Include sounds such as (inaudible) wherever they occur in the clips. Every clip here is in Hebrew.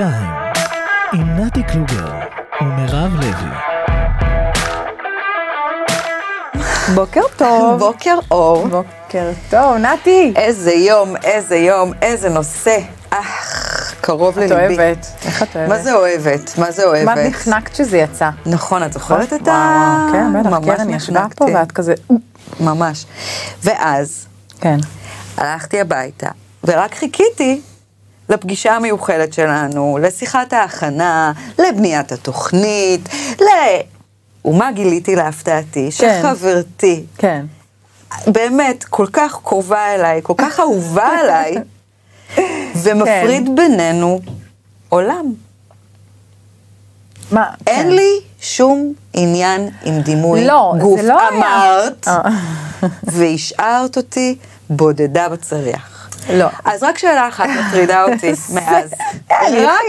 שתיים, עם נתי קלוגר ומירב לוי. בוקר טוב. (laughs) בוקר אור. בוקר טוב, נתי. איזה יום, איזה יום, איזה נושא. אך, קרוב את לליבי. אוהבת. איך את אוהבת? מה זה אוהבת? מה זה אוהבת? מה את נחנקת שזה יצא? נכון, את זוכרת את ה... וואו, כן, בטח, ממש קרן ישבה. פה ואת כזה... ממש. ואז כן. הלכתי הביתה, ורק חיכיתי לפגישה המיוחדת שלנו, לשיחת ההכנה, לבניית התוכנית, ל... ומה גיליתי להפתעתי? כן. שחברתי, כן. באמת כל כך קרובה אליי, כל כך אהובה עליי, (laughs) ומפריד כן. בינינו עולם. מה? אין כן. לי שום עניין עם דימוי לא, גוף. זה לא היה. אמרת, אה. והשארת אותי בודדה בצריח. לא. אז רק שאלה אחת מטרידה אותי (laughs) מאז. אני רק.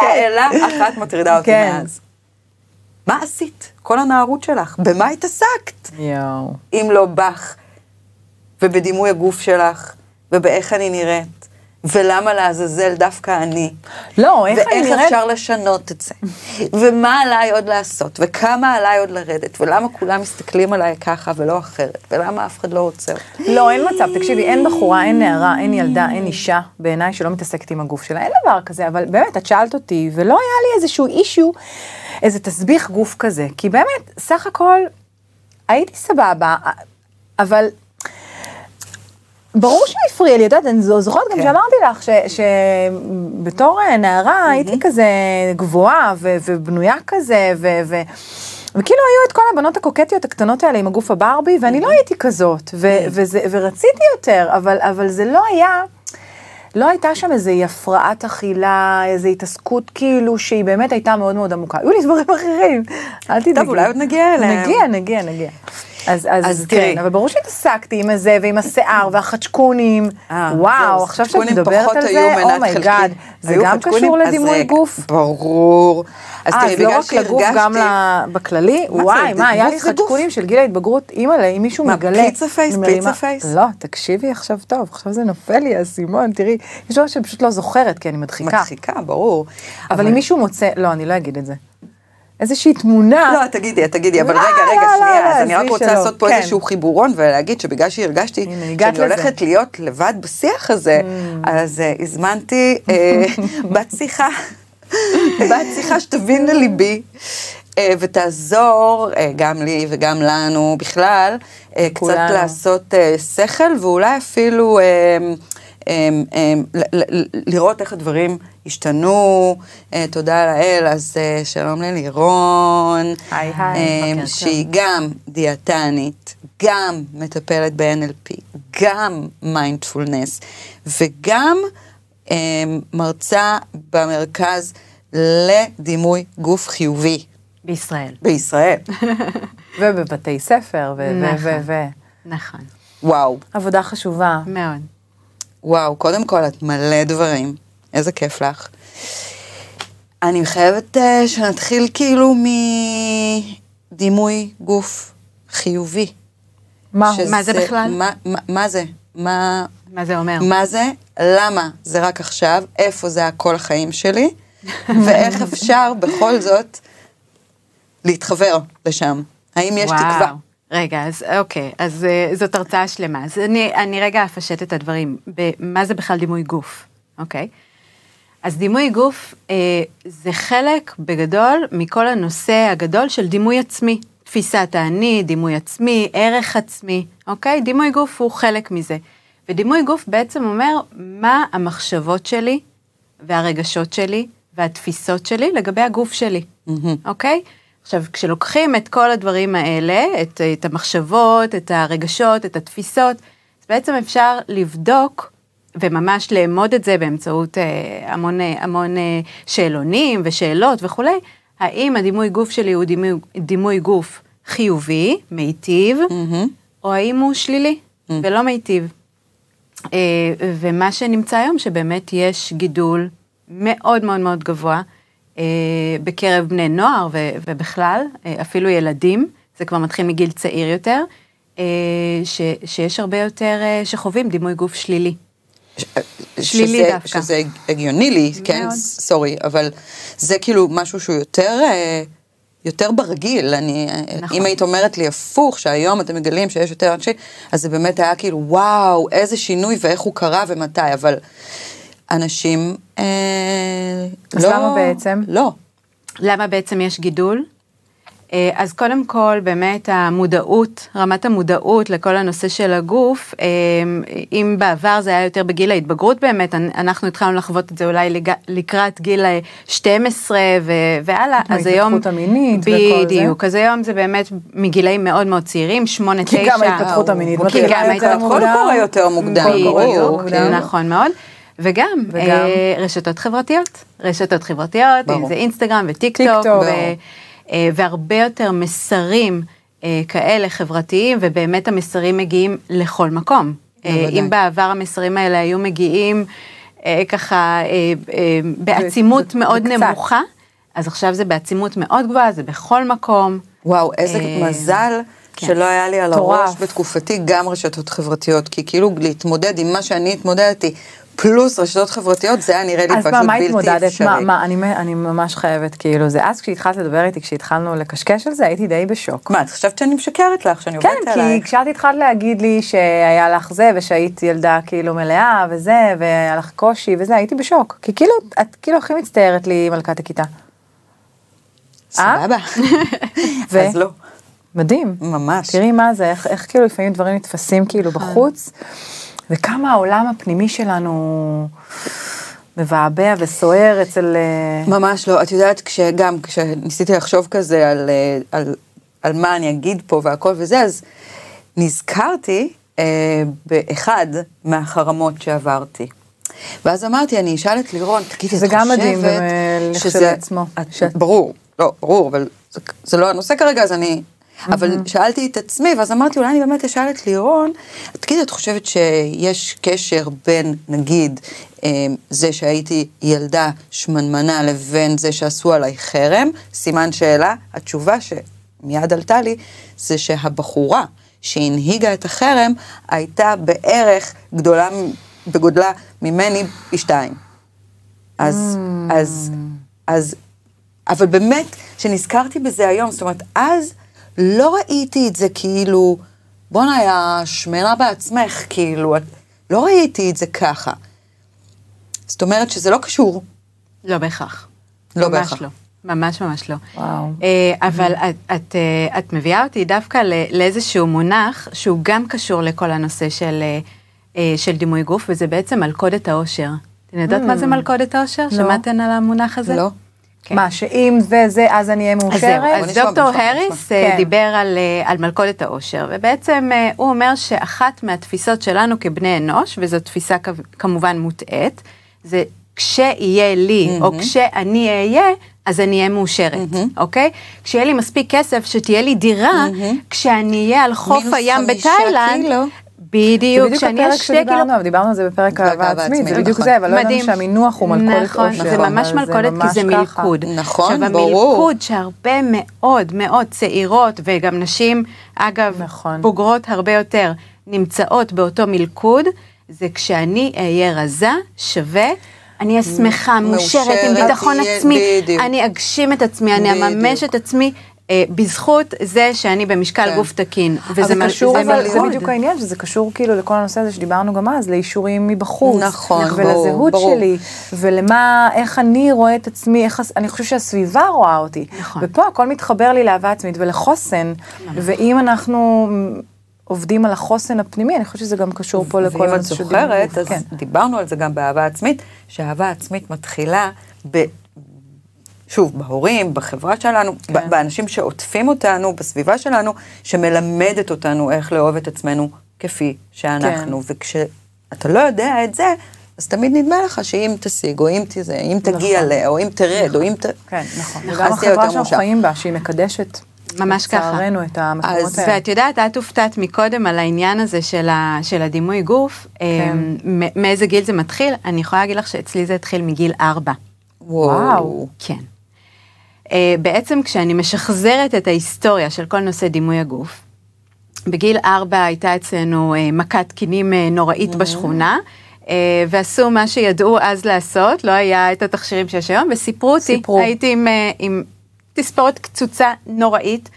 שאלה אחת מטרידה אותי כן. מאז. מה עשית? כל הנערות שלך, במה התעסקת? יואו. אם לא בך, ובדימוי הגוף שלך, ובאיך אני נראית, ולמה לעזאזל דווקא אני, לא, איך אני ואיך נראית? אפשר לשנות את זה, ומה עליי עוד לעשות, וכמה עליי עוד לרדת, ולמה כולם מסתכלים עליי ככה ולא אחרת, ולמה אף אחד לא רוצה אותי. לא, אין מצב, תקשיבי, אין בחורה, אין נערה, אין ילדה, אין אישה, בעיניי שלא מתעסקת עם הגוף שלה, אין דבר כזה, אבל באמת, את שאלת אותי, ולא היה לי איזשהו אישיו, איזה תסביך גוף כזה, כי באמת, סך הכל, הייתי סבבה, אבל ברור שהפריע לי, את יודעת, אני זוכרת גם כן. שאמרתי לך, שבתור אה, נערה הייתי כזה גבוהה ובנויה כזה, וכאילו היו את כל הבנות הקוקטיות הקטנות האלה עם הגוף הברבי, ואני לא הייתי כזאת, ורציתי יותר, אבל, זה לא היה, לא הייתה שם איזו הפרעת אכילה, איזו התעסקות כאילו שהיא באמת הייתה מאוד מאוד עמוקה. היו לי דברים אחרים, אל תדאגי. אולי עוד נגיע אליהם. נגיע, נגיע, נגיע. אז, אז, אז אז תראי. כן, אבל ברור שהתעסקתי עם הזה ועם השיער והחצ'קונים. אה, וואו, זהו, עכשיו שאת מדברת על זה, oh my god, חלקי. זה גם? קשור לדימוי רגע, גוף? ברור. אז אה, תראי, אז לא בגלל רק לגוף. גם בכללי? מה וואי, מה, היה לי? חצ'קונים של גיל ההתבגרות, אימא'לה, אם מישהו מה, מגלה. pizza face, pizza face? לא, תקשיבי עכשיו טוב, עכשיו זה נופל לי, האסימון, תראי, יש דברים שאני פשוט לא זוכרת, כי אני מדחיקה. מדחיקה, ברור. אבל אם מישהו מוצא, לא, אני לא אגיד את זה. איזושהי תמונה. לא, תגידי, תגידי, אבל לא, רגע, רגע, לא, לא, שנייה, לא, אז אני רק רוצה שלא, לעשות פה כן. איזשהו חיבורון ולהגיד שבגלל שהרגשתי שאני לזה. הולכת להיות לבד בשיח הזה, Mm. אז אה, הזמנתי אה, (laughs) בת שיחה, (laughs) בת שיחה שתבין לליבי. אה, ותעזור גם לי וגם לנו בכלל, אה, קצת. לעשות שכל ואולי אפילו לראות איך הדברים השתנו, אה, תודה לאל, אז אה, שלום ללירון, היי, היי, טוב. שהיא גם דיאטנית, גם מטפלת ב-NLP, גם מיינדפולנס, וגם אה, מרצה במרכז לדימוי גוף חיובי בישראל. בישראל. (laughs) ובבתי ספר, ו... ו- נכון. ו... ו... נכון, וואו, עבודה חשובה. מאוד. וואו, קודם כל את מלא דברים, איזה כיף לך. אני חייבת uh, שנתחיל כאילו מדימוי גוף חיובי. מה שזה- מה זה בכלל? מה, מה, מה זה? מה, מה זה אומר? מה זה? למה זה רק עכשיו? איפה זה היה כל החיים שלי? (laughs) ואיך אפשר בכל זאת להתחבר לשם? האם יש וואו. תקווה? רגע, אז אוקיי, אז uh, זאת הרצאה שלמה. אז אני, אני רגע אפשט את הדברים. מה זה בכלל דימוי גוף, אוקיי? אז דימוי גוף אה, זה חלק בגדול מכל הנושא הגדול של דימוי עצמי. תפיסת האני, דימוי עצמי, ערך עצמי, אוקיי? דימוי גוף הוא חלק מזה. ודימוי גוף בעצם אומר מה המחשבות שלי והרגשות שלי והתפיסות שלי לגבי הגוף שלי, אוקיי? עכשיו, כשלוקחים את כל הדברים האלה, את, את המחשבות, את הרגשות, את התפיסות, אז בעצם אפשר לבדוק וממש לאמוד את זה באמצעות אה, המון, אה, המון אה, שאלונים ושאלות וכולי, האם הדימוי גוף שלי הוא דימוי, דימוי גוף חיובי, מיטיב, או האם הוא שלילי ולא מיטיב. אה, ומה שנמצא היום, שבאמת יש גידול מאוד מאוד מאוד גבוה בקרב בני נוער ו- ובכלל, אה, אפילו ילדים, זה כבר מתחיל מגיל צעיר יותר, אה, ש- שיש הרבה יותר אה, שחווים דימוי גוף שלילי. ש- שלילי שזה, דווקא. שזה הגיוני לי, כן, מאוד. סורי, אבל זה כאילו משהו שהוא יותר, אה, יותר ברגיל. אני, נכון. אם היית אומרת לי הפוך, שהיום אתם מגלים שיש יותר אנשים, אז זה באמת היה כאילו, וואו, איזה שינוי ואיך הוא קרה ומתי, אבל אנשים אה, אז לא... למה בעצם? לא. למה בעצם יש גידול? אה, אז קודם כל, באמת המודעות, רמת המודעות לכל הנושא של הגוף, אה, אם בעבר זה היה יותר בגיל ההתבגרות באמת, אנ- אנחנו התחלנו לחוות את זה אולי לקראת גיל אה, 12 ו- והלאה, אז היום... ההתפתחות המינית וכל זה. בדיוק, אז היום זה באמת מגילאים מאוד מאוד צעירים, 8, 9. כי גם ההתפתחות המינית כי גם ההתפתחות. קורה יותר מוקדם, בדיוק, ברור. כן. נכון מאוד. וגם, וגם? אה, רשתות חברתיות, רשתות חברתיות, אם ברור. זה אינסטגרם וטיק טיק טוק. ו- אה, והרבה יותר מסרים אה, כאלה חברתיים, ובאמת המסרים מגיעים לכל מקום. אה. אם בעבר המסרים האלה היו מגיעים אה, ככה אה, אה, בעצימות ו- מאוד וקצת. נמוכה, אז עכשיו זה בעצימות מאוד גבוהה, זה בכל מקום. וואו, איזה אה, מזל כן. שלא היה לי על. הראש בתקופתי גם רשתות חברתיות, כי כאילו להתמודד עם מה שאני התמודדתי, פלוס רשתות חברתיות, זה היה נראה לי אז פשוט מה, מה בלתי התמודדת? אפשרי. מה, מה, אני, אני ממש חייבת, כאילו, זה אז כשהתחלת לדבר איתי, כשהתחלנו לקשקש על זה, הייתי די בשוק. מה, את חשבת שאני משקרת לך, שאני כן, עובדת כי עלייך? כשאת התחלת להגיד לי שהיה לך זה, ושהיית ילדה כאילו מלאה, וזה, והיה לך קושי וזה, הייתי בשוק. כי כאילו, את כאילו הכי מצטערת לי מלכת הכיתה. סבבה. ו- אז לא, מדהים. ממש. תראי מה זה, איך, איך כאילו לפעמים דברים נתפסים כאילו נכון. בחוץ, וכמה העולם הפנימי שלנו מבעבע וסוער אצל... אה, ממש לא, את יודעת, כשגם, כשניסיתי לחשוב כזה על, אה, על, על מה אני אגיד פה והכל וזה, אז נזכרתי אה, באחד מהחרמות שעברתי. ואז אמרתי, אני אשאל את לירון, תגידי, את זה חושבת גם מדהים ב- לכשלעצמו. את- שאת- ברור, לא, ברור, אבל זה, זה לא הנושא כרגע, אז אני... אבל שאלתי את עצמי, ואז אמרתי, אולי אני באמת אשאל את לירון, תגידי, את חושבת שיש קשר בין, נגיד, אה, זה שהייתי ילדה שמנמנה לבין זה שעשו עליי חרם? סימן שאלה. התשובה שמיד עלתה לי, זה שהבחורה שהנהיגה את החרם, הייתה בערך גדולה, בגודלה ממני פי שתיים. אז, אז, אז, אבל באמת, כשנזכרתי בזה היום, זאת אומרת, אז לא ראיתי את זה כאילו, בואנה, היה שמנה בעצמך, כאילו, לא ראיתי את זה ככה. זאת אומרת שזה לא קשור. לא בהכרח. לא ממש בהכרח. לא. ממש ממש לא. וואו. אה, אבל את, את, אה, את מביאה אותי דווקא לאיזשהו מונח שהוא גם קשור לכל הנושא של, אה, אה, של דימוי גוף, וזה בעצם מלכודת העושר. אתן יודעות מה זה מלכודת העושר? שמעתם על המונח הזה? לא? כן. מה, שאם זה זה, אז אני אהיה אז מאושרת? אז נשמע, דוקטור הריס. אה, כן. דיבר על, אה, על מלכודת העושר, ובעצם אה, הוא אומר שאחת מהתפיסות שלנו כבני אנוש, וזו תפיסה כמובן מוטעית, זה כשיהיה לי, או כשאני אהיה, אז אני אהיה מאושרת, אוקיי? כשיהיה לי מספיק כסף, שתהיה לי דירה, כשאני אהיה על חוף הים בתאילנד. בדיוק, זה בדיוק כשאני הפרק אהיה שתי קילו... דיברנו על זה בפרק אהבה עצמית, זה בדיוק נכון. זה, אבל לא ידענו. שהמינוח הוא מלכודת נכון, עושר. זה ממש מלכודת כי זה. מלכוד. נכון, עכשיו, ברור. המלכוד שהרבה מאוד מאוד צעירות, וגם נשים, אגב, נכון. בוגרות הרבה יותר, נמצאות באותו מלכוד, זה כשאני אהיה רזה, שווה. אני אהיה שמחה, מאושרת, עם ביטחון עצמי, בדיוק. אני אגשים את עצמי, אני. אממש את עצמי בזכות זה שאני במשקל כן. גוף תקין. וזה אבל קשור, זה אבל זה. בדיוק העניין, שזה קשור כאילו לכל הנושא הזה שדיברנו גם אז, לאישורים מבחוץ. נכון, ולזהות ברור, ברור. שלי, ולמה, איך אני רואה את עצמי, איך, אני חושבת שהסביבה רואה אותי. נכון. ופה הכל מתחבר לי לאהבה עצמית ולחוסן, ואם אנחנו עובדים על החוסן הפנימי, אני חושבת שזה גם קשור פה לכל ואם את הנושא של דימוי זוכרת. אז כן. דיברנו על זה גם באהבה עצמית, שהאהבה עצמית מתחילה ב... שוב, בהורים, בחברה שלנו, כן. באנשים שעוטפים אותנו, בסביבה שלנו, שמלמדת אותנו איך לאהוב את עצמנו כפי שאנחנו. כן. וכשאתה לא יודע את זה, אז תמיד נדמה לך שאם תשיג, או אם תזה, אם תגיע נכון. ל... או אם תרד, או אם ת... כן, נכון. וגם החברה שאנחנו. חיים בה, שהיא מקדשת, ממש ככה. לצערנו, את המקומות אז- האלה. ואת יודעת, את הופתעת מקודם על העניין הזה של, ה, של הדימוי גוף, כן. כן. מאיזה גיל זה מתחיל? אני יכולה להגיד לך שאצלי זה התחיל מגיל ארבע. וואו. כן. Uh, בעצם כשאני משחזרת את ההיסטוריה של כל נושא דימוי הגוף, בגיל ארבע הייתה אצלנו uh, מכת קינים uh, נוראית בשכונה, אה, ועשו מה שידעו אז לעשות, לא היה את התכשירים שיש היום, וסיפרו אותי, סיפרו. הייתי עם, אה, עם תספורת קצוצה נוראית,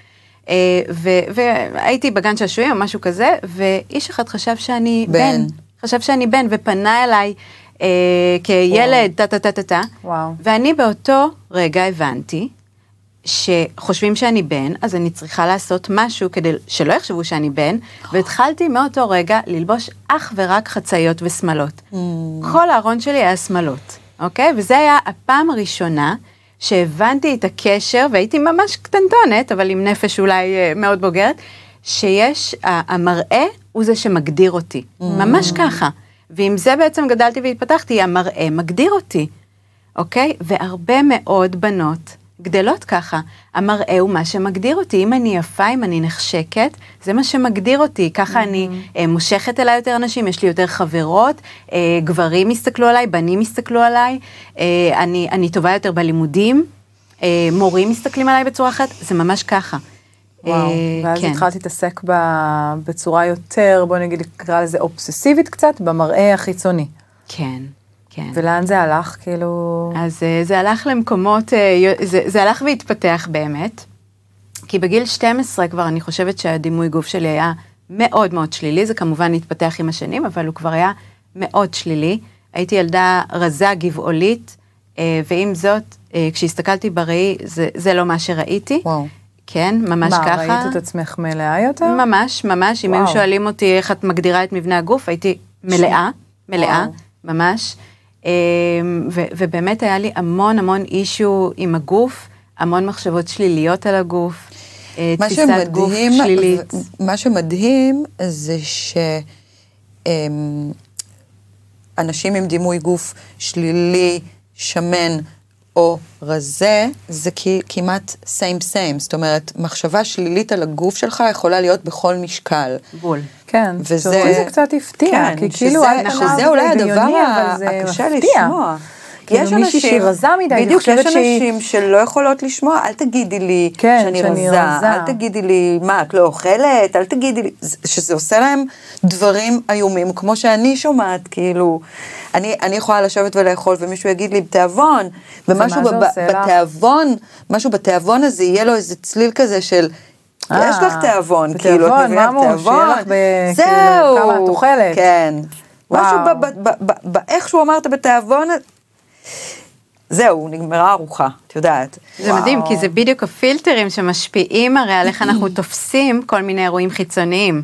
אה, ו- והייתי בגן שעשועים או משהו כזה, ואיש אחד חשב שאני בן. בן, חשב שאני בן, ופנה אליי אה, כילד, טה טה טה טה טה. ואני באותו רגע הבנתי שחושבים שאני בן, אז אני צריכה לעשות משהו כדי שלא יחשבו שאני בן, והתחלתי מאותו רגע ללבוש אך ורק חצאיות ושמלות. כל הארון שלי היה שמלות, אוקיי? וזה היה הפעם הראשונה שהבנתי את הקשר, והייתי ממש קטנטונת, אבל עם נפש אולי אה, מאוד בוגרת, שיש, המראה הוא זה שמגדיר אותי, ממש ככה. ועם זה בעצם גדלתי והתפתחתי, המראה מגדיר אותי. אוקיי? והרבה מאוד בנות גדלות ככה. המראה הוא מה שמגדיר אותי. אם אני יפה, אם אני נחשקת, זה מה שמגדיר אותי. ככה אני אה, מושכת אליי יותר אנשים, יש לי יותר חברות, אה, גברים יסתכלו עליי, בנים יסתכלו עליי, אה, אני, אני טובה יותר בלימודים, אה, מורים מסתכלים עליי בצורה אחרת, זה ממש ככה. וואו, ואז כן. התחלת להתעסק ב- בצורה יותר, בוא נגיד, נקרא לזה אובססיבית קצת, במראה החיצוני. כן, כן. ולאן זה הלך, כאילו... אז אה, זה הלך למקומות, אה, זה, זה הלך והתפתח באמת, כי בגיל 12 כבר אני חושבת שהדימוי גוף שלי היה מאוד מאוד שלילי, זה כמובן התפתח עם השנים, אבל הוא כבר היה מאוד שלילי. הייתי ילדה רזה, גבעולית, אה, ועם זאת, כשהסתכלתי בראי, זה, זה לא מה שראיתי. וואו. כן, ממש מה, ככה. ראית את עצמך מלאה יותר? ממש, ממש, אם היו וואו. שואלים אותי איך את מגדירה את מבנה הגוף, הייתי מלאה, מלאה, וואו. ממש. אמ, ו- ובאמת היה לי המון המון אישו עם הגוף, המון מחשבות שליליות על הגוף, אה, תפיסת גוף שמדהים, שלילית. ו- מה שמדהים זה שאנשים עם דימוי גוף שלילי, שמן או רזה, זה כי- כמעט same same, זאת אומרת, מחשבה שלילית על הגוף שלך יכולה להיות בכל משקל. בול. כן, וזה- שאותי זה קצת הפתיע, כן, כי שזה- כאילו על שזה פניו אולי זה הדבר הקשה. לשמוע. כאילו מישהי שהיא רזה מדי, אני בדיוק, חושבת יש שהיא- אנשים שלא יכולות לשמוע, אל תגידי לי כן, שאני שאני רזה, רזה. אל תגידי לי, מה, את לא אוכלת, אל תגידי לי, זה- שזה עושה להם דברים איומים, כמו שאני שומעת, כאילו, אני, אני יכולה לשבת ולאכול, ומישהו יגיד לי, תיאבון, ומשהו עושה לך? בתיאבון, משהו בתיאבון הזה, יהיה לו איזה צליל כזה של... אה, יש לך תיאבון, כאילו, את מבינה, אמרו? שיהיה לך ב- זהו, כאילו, כמה את אוכלת. כן. משהו ב- ב- ב- ב- באיך שהוא אמרת בתיאבון, זהו, נגמרה ארוחה, את יודעת. זה מדהים, כי זה בדיוק הפילטרים שמשפיעים הרי על איך אנחנו תופסים כל מיני אירועים חיצוניים.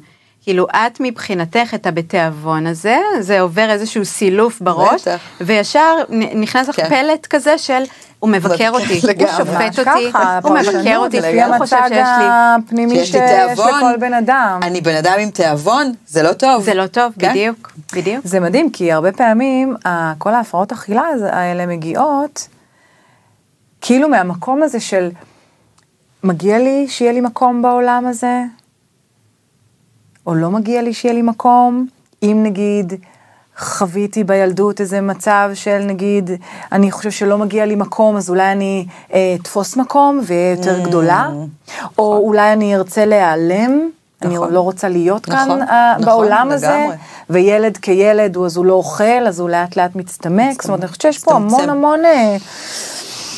כאילו, את מבחינתך את הבתיאבון הזה, זה עובר איזשהו סילוף בראש, בטח. וישר נכנס לך כן. פלט כזה של, הוא מבקר אותי, הוא. שופט אותי, הוא מבקר אותי, לפי הוא חושב המצג שיש לי... הפנימי שיש. לכל בן אדם. אני בן אדם עם תיאבון, זה לא טוב. זה לא טוב, כן? בדיוק, בדיוק. זה מדהים, כי הרבה פעמים כל ההפרעות אכילה האלה מגיעות, כאילו מהמקום הזה של, מגיע לי שיהיה לי מקום בעולם הזה, או לא מגיע לי שיהיה לי מקום, אם נגיד חוויתי בילדות איזה מצב של נגיד, אני חושב שלא מגיע לי מקום, אז אולי אני אה, אתפוס מקום ואהיה יותר גדולה, או אולי אני ארצה להיעלם. אני נכון. לא רוצה להיות כאן נכון, אה, נכון, בעולם הזה, לגמרי. וילד כילד, הוא- אז הוא לא אוכל, אז הוא לאט לאט מצטמק, זאת אומרת, אני חושבת שיש פה המון. המון אה,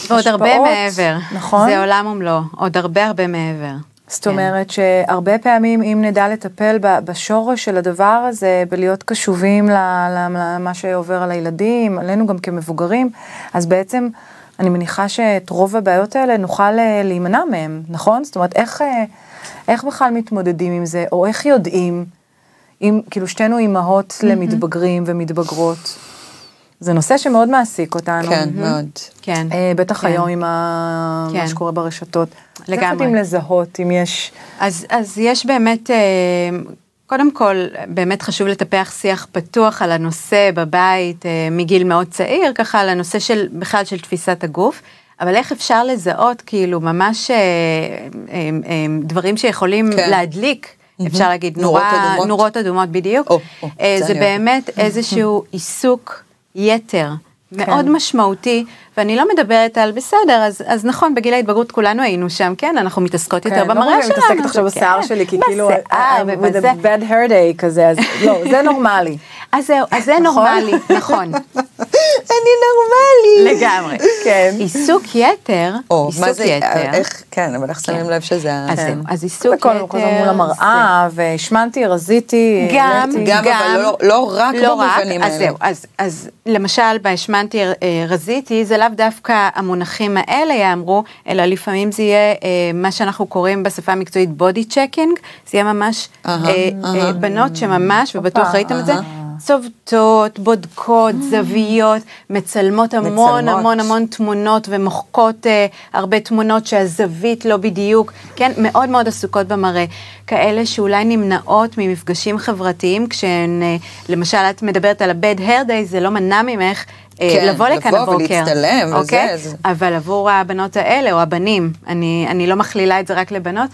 ועוד הרבה השפעות, מעבר. נכון. זה עולם ומלואו, עוד הרבה הרבה מעבר. זאת כן. אומרת שהרבה פעמים אם נדע לטפל בשורש של הדבר הזה, בלהיות קשובים למה שעובר על הילדים, עלינו גם כמבוגרים, אז בעצם אני מניחה שאת רוב הבעיות האלה נוכל אה, להימנע מהם, נכון? זאת אומרת, איך, אה, איך בכלל מתמודדים עם זה, או איך יודעים, אם, כאילו שתינו אימהות למתבגרים ומתבגרות. זה נושא שמאוד מעסיק אותנו. כן, מאוד. כן. אה, בטח כן. היום עם ה... כן. מה שקורה ברשתות. לגמרי. איך יודעים לזהות אם יש... אז, אז יש באמת, אה, קודם כל, באמת חשוב לטפח שיח פתוח על הנושא בבית אה, מגיל מאוד צעיר, ככה על הנושא של, בכלל של תפיסת הגוף, אבל איך אפשר לזהות כאילו ממש אה, אה, אה, דברים שיכולים כן. להדליק, אפשר להגיד, נורות נורה- אדומות. נורות אדומות בדיוק, או, או, אה, זה זה. באמת איזשהו עיסוק יתר מאוד משמעותי, ואני לא מדברת על בסדר, אז, אז נכון, בגיל ההתבגרות כולנו היינו שם, כן, אנחנו מתעסקות יותר כן, לא במראה מראה שלנו. מתעסקת עכשיו כן, בשיער שלי, כי כאילו, בשיער I'm with ובזה. a bad hair day כזה, אז לא, זה נורמלי. (laughs) אז זהו, אז זה נורמלי, נכון, (laughs) אני נורמלי. לגמרי. כן. עיסוק יתר, או, עיסוק מה זה, יתר, איך, כן, אבל איך שמים לב שזה... אז כן. זהו, אז עיסוק הכל יתר, כל הזמן מול המראה, והשמנתי, רזיתי. גם. גם, אבל לא- לא רק במובנים אז האלה. זהו, אז, אז למשל בהשמנתי אה, רזיתי, זה לאו דווקא המונחים האלה יאמרו, אלא לפעמים זה יהיה אה, מה שאנחנו קוראים בשפה המקצועית body checking, זה יהיה ממש אה. אה, בנות שממש, ובטוח ראיתם את זה. צובטות, בודקות, זוויות, מצלמות המון מצלמות. המון המון תמונות ומוחקות אה, הרבה תמונות שהזווית לא בדיוק, כן, מאוד מאוד עסוקות במראה. כאלה שאולי נמנעות ממפגשים חברתיים, כשהן, אה, למשל, את מדברת על ה-bad hair day, זה לא מנע ממך. אה, כן, לבוא לכאן לבוא הבוקר, ולהצטלם וזה, אוקיי? אבל עבור הבנות האלה, או הבנים, אני, אני לא מכלילה את זה רק לבנות,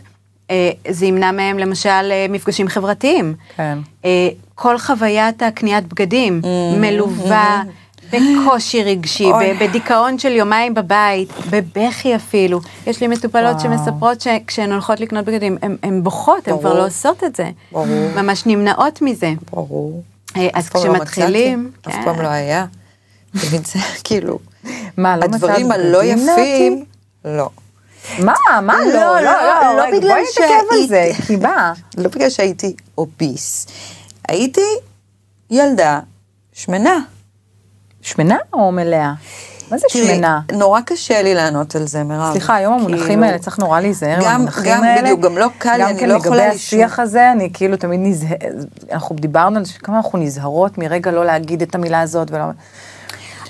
זה ימנע מהם למשל אה, מפגשים חברתיים. כן. אה, כל חוויית הקניית בגדים מלווה בקושי רגשי, בדיכאון של יומיים בבית, בבכי אפילו. יש לי מטופלות. שמספרות שכשהן הולכות לקנות בגדים, הן בוכות, הן כבר. לא עושות את זה. ברור. ממש נמנעות מזה. ברור. אה, אז אף פעם לא כשמתחילים... אף כן. פעם לא היה. (laughs) כאילו, מה, לא הדברים הלא יפים? לא. מה, מה לא, לא, לא, לא, לא, לא בגלל בואי נתעכב על זה, כי. לא בגלל שהייתי אוביס. הייתי ילדה שמנה. שמנה או מלאה? מה זה שמנה? נורא קשה לי לענות על זה, מירב. סליחה, היום המונחים כאילו, האלה, צריך נורא להיזהר גם- מהמונחים גם האלה. בדיוק, גם לא קל לי, אני כן לא יכולה לגבי לישון. השיח הזה, אני כאילו תמיד נזהרת, אנחנו דיברנו על זה, שכמה אנחנו נזהרות מרגע לא להגיד את המילה הזאת ולא...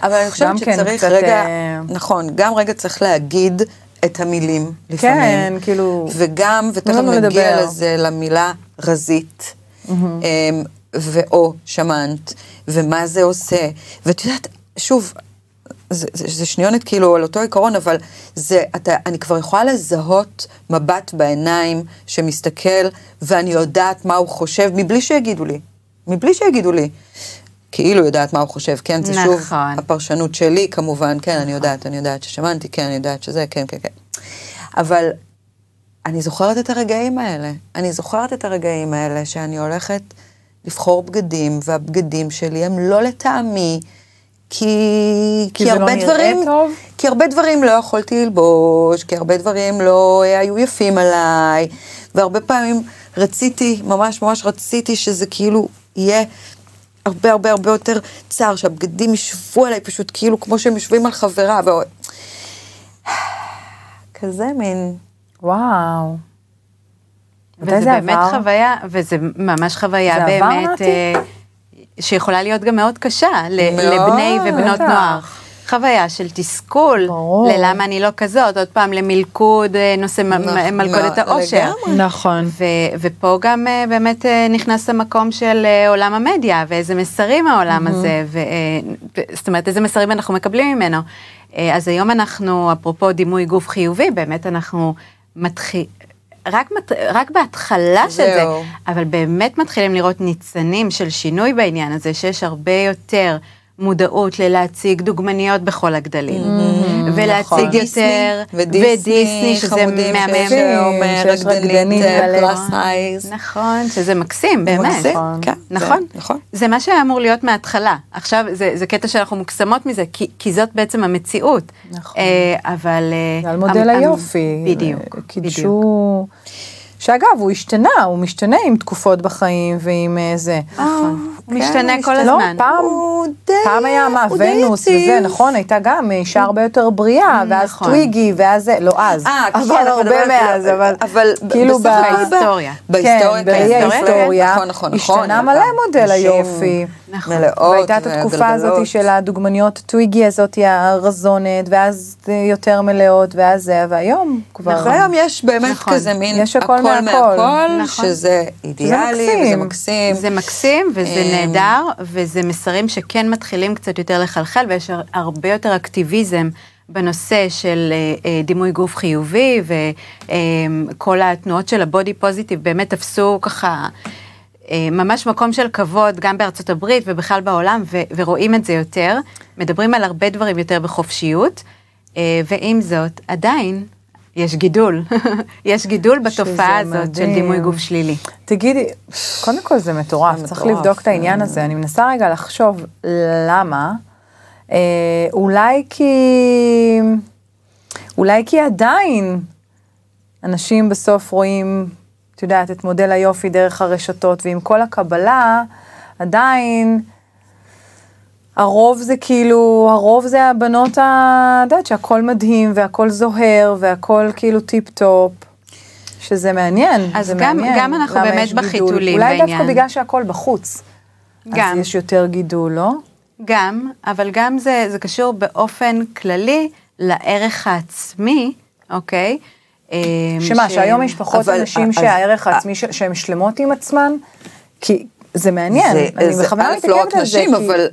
אבל אני חושבת גם כן, שצריך רגע, אה, נכון, גם רגע צריך להגיד את המילים לפעמים. כן, כאילו... וגם, ותכף לנו נגיע לדבר. לזה, למילה רזית, אמ, ואו שמנת, ומה זה עושה. ואת יודעת, שוב, זה, זה, זה שניונת כאילו על אותו עיקרון, אבל זה, אתה, אני כבר יכולה לזהות מבט בעיניים שמסתכל, ואני יודעת מה הוא חושב, מבלי שיגידו לי. מבלי שיגידו לי. כאילו יודעת מה הוא חושב, כן? זה שוב נכון. הפרשנות שלי כמובן, כן, אני יודעת, אני יודעת ששמנתי, כן, אני יודעת שזה, כן, כן, כן. אבל אני זוכרת את הרגעים האלה. אני זוכרת את הרגעים האלה שאני הולכת לבחור בגדים, והבגדים שלי הם לא לטעמי, כי, כי זה לא הרבה נראה דברים, טוב? כי הרבה דברים לא יכולתי ללבוש, כי הרבה דברים לא היו יפים עליי, והרבה פעמים רציתי, ממש ממש רציתי שזה כאילו יהיה הרבה הרבה הרבה יותר צר, שהבגדים ישבו עליי פשוט כאילו כמו שהם יושבים על חברה, ו... (sighs) כזה מין... וואו. וזה זה באמת עבר? חוויה, וזה ממש חוויה זה עבר, באמת, נתי? אה, שיכולה להיות גם מאוד קשה ל- מאוד, לבני ובנות בטח. נוער. חוויה של תסכול, ברור. ללמה אני לא כזאת, עוד פעם למלכוד, אה, נושא מ- נכון, מלכודת העושר. לגמרי. נכון. ו- ופה גם אה, באמת אה, נכנס המקום של עולם המדיה, ואיזה מסרים העולם הזה, ו- ו- זאת אומרת, איזה מסרים אנחנו מקבלים ממנו. אז היום אנחנו, אפרופו דימוי גוף חיובי, באמת אנחנו מתחיל... רק, מת, רק בהתחלה של זה, זהו. אבל באמת מתחילים לראות ניצנים של שינוי בעניין הזה, שיש הרבה יותר מודעות ללהציג דוגמניות בכל הגדלים, ולהציג נכון. יותר, ודיסני, ודיסני, שזה מהמם. שאומר כאלה. פלאס אייז. נכון, שזה מקסים, באמת. מקסים, נכון. כן, נכון, זה- נכון. זה מה שהיה אמור להיות מההתחלה. עכשיו, זה, זה קטע שאנחנו מוקסמות מזה, כי, כי זאת בעצם המציאות. נכון. אה, אבל... אה, על מודל היופי. בדיוק, בדיוק. קידשו... שאגב, הוא השתנה, הוא משתנה עם תקופות בחיים ועם אה, זה. נכון. הוא כן, משתנה כל משתנה. לא, הזמן. פעם, הוא די- פעם היה מה, הוא ונוס. וזה, נכון, הייתה גם אישה הרבה יותר בריאה, ואז נכון. טוויגי, ואז זה, לא אז, אה, כן, אבל אבל- הרבה אבל- מאז, אבל אבל כאילו ב- הכל בהיסטוריה. בהיסטוריה, כן, בראי כן, ההיסטוריה, נכון, נכון, נכון. השתנה מלא מודל היופי. נכון. מלאות והייתה את התקופה הזאת. של הדוגמניות טוויגי הזאת, הרזונת, ואז יותר מלאות, ואז זה, והיום כבר... נכון. והיום יש באמת נכון. כזה מין יש הכל הכל מהכל. מהכל, נכון. שזה אידיאלי וזה מקסים. זה מקסים וזה אמ, נהדר, וזה מסרים שכן מתחילים קצת יותר לחלחל, ויש הר- הרבה יותר אקטיביזם בנושא של אה, אה, דימוי גוף חיובי, וכל התנועות של הבודי פוזיטיב באמת תפסו ככה... אה, ממש מקום של כבוד, גם בארצות הברית ובכלל בעולם, ו- ורואים את זה יותר. מדברים על הרבה דברים יותר בחופשיות, אה, ועם זאת, עדיין יש גידול. (laughs) יש גידול בתופעה הזאת של. דימוי גוף שלילי. תגידי, קודם כל זה מטורף, צריך מטורף, לבדוק את העניין הזה. אני מנסה רגע לחשוב למה. אה, אולי כי... אולי כי עדיין אנשים בסוף רואים, את יודעת, את מודל היופי דרך הרשתות, ועם כל הקבלה, עדיין הרוב זה כאילו, הרוב זה הבנות, ה- את יודעת, שהכל מדהים, והכל זוהר, והכל כאילו טיפ-טופ. שזה מעניין, אז זה גם- מעניין. גם אנחנו באמת. בחיתולים אולי בעניין. דווקא בגלל שהכל בחוץ. גם. אז יש יותר גידול, לא? גם, אבל גם זה, זה קשור באופן כללי לערך העצמי, אוקיי? אה, שמה, ש- שהיום יש פחות אבל- אנשים אז- שהערך העצמי, ש- שהן שלמות עם עצמן? כי זה מעניין, זה- אני זה בכוונה א', מתעכבת לא רק על זה, נשים, כי- אבל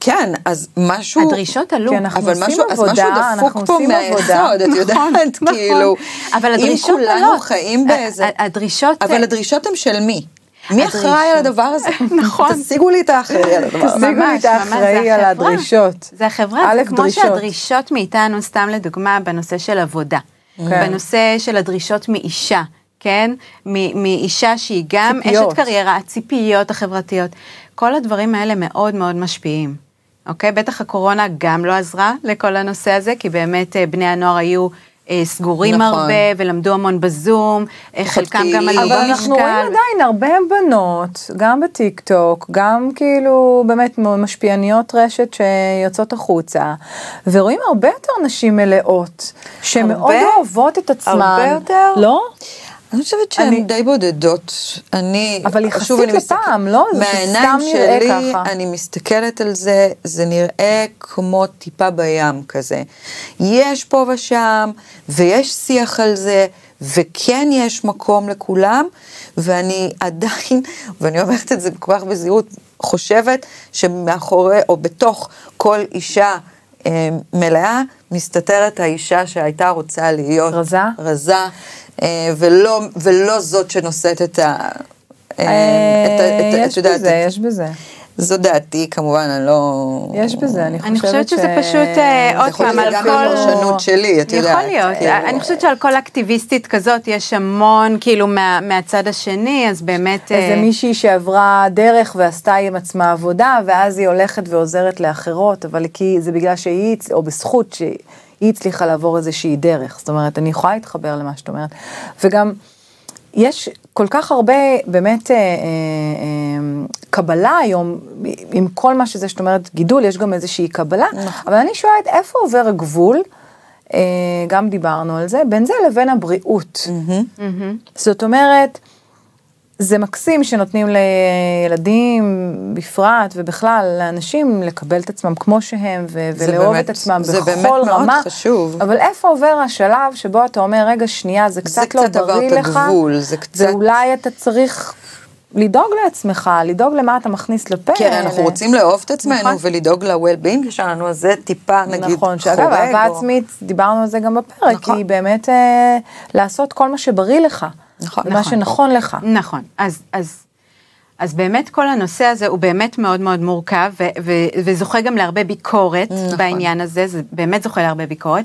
כן, אז משהו... הדרישות עלו. כי אנחנו אבל עושים משהו, אז עבודה, משהו אנחנו דפוק פה עושים עבודה. מהיסוד, את יודעת, נכון, כאילו, אבל הדרישות אם כולנו עולות. חיים באיזה... הדרישות... אבל הדרישות הן של מי? מי. אחראי על הדבר הזה? (laughs) נכון. תשיגו לי את האחראי על הדבר הזה. תשיגו לי את האחראי על. הדרישות. זה החברה, זה כמו דרישות. שהדרישות מאיתנו, סתם לדוגמה, בנושא של עבודה. כן. בנושא של הדרישות מאישה, כן? מאישה שהיא גם ציפיות. אשת קריירה, הציפיות החברתיות. כל הדברים האלה מאוד מאוד משפיעים. אוקיי? בטח הקורונה גם לא עזרה לכל הנושא הזה, כי באמת אה, בני הנוער היו אה, סגורים נכון. הרבה ולמדו המון בזום, אה, חלקם גם פעילים. עלו אבל אנחנו רואים במשקל. עדיין הרבה בנות, גם בטיק טוק, גם כאילו באמת משפיעניות רשת שיוצאות החוצה, ורואים הרבה יותר נשים מלאות, שמאוד הרבה? אוהבות את עצמן. הרבה יותר? לא? אני חושבת שהן אני- די בודדות. אני, אבל יחסית שוב, אני מסתכל- לפעם, לא? זה מהעיניים סתם נראה שלי, ככה. אני מסתכלת על זה, זה נראה כמו טיפה בים כזה. יש פה ושם, ויש שיח על זה, וכן יש מקום לכולם, ואני עדיין, ואני אומרת את זה כל כך בזהירות, חושבת שמאחורי, או בתוך כל אישה אה, מלאה, מסתתרת האישה שהייתה רוצה להיות רזה? רזה, ולא, ולא זאת שנושאת את ה... אה, את ה- את ה- את יש בזה, יש בזה. זו דעתי, כמובן, אני לא... יש בזה, אני חושבת אני חושבת שזה ש- פשוט, אה, זה עוד יכול פעם, להיות על גם כל... בפרשנות שלי, את יודעת. יכול להיות, כאילו. אני חושבת שעל כל אקטיביסטית כזאת יש המון, כאילו, מה, מהצד השני, אז באמת... איזה אה, מישהי שעברה דרך ועשתה עם עצמה עבודה, ואז היא הולכת ועוזרת לאחרות, אבל כי זה בגלל שהיא, או בזכות שהיא הצליחה לעבור איזושהי דרך. זאת אומרת, אני יכולה להתחבר למה שאת אומרת. וגם, יש כל כך הרבה באמת אה, אה, אה, קבלה היום, עם כל מה שזה שאת אומרת גידול, יש גם איזושהי קבלה, אבל אני שואלת איפה עובר הגבול, אה, גם דיברנו על זה, בין זה לבין הבריאות. זאת אומרת, זה מקסים שנותנים לילדים בפרט ובכלל לאנשים לקבל את עצמם כמו שהם ו- זה ולאהוב באמת- את עצמם זה בכל באמת מאוד רמה. חשוב. אבל איפה עובר השלב שבו אתה אומר, רגע, שנייה, זה קצת לא קצת בריא לך, הגבול, זה קצת- ואולי אתה צריך לדאוג לעצמך, לדאוג למה אתה מכניס לפה. הרי אנחנו רוצים לאהוב את עצמנו נכון. ולדאוג ל-well-being שלנו, אז זה טיפה נגיד חורג. נכון, שאגב, אהבה או- עצמית, דיברנו על זה גם בפרק, נכון. היא באמת אה, לעשות כל מה שבריא לך. נכון, ומה נכון. שנכון לך. נכון, אז, אז, אז באמת כל הנושא הזה הוא באמת מאוד מאוד מורכב, ו, ו, וזוכה גם להרבה ביקורת נכון. בעניין הזה, זה באמת זוכה להרבה ביקורת,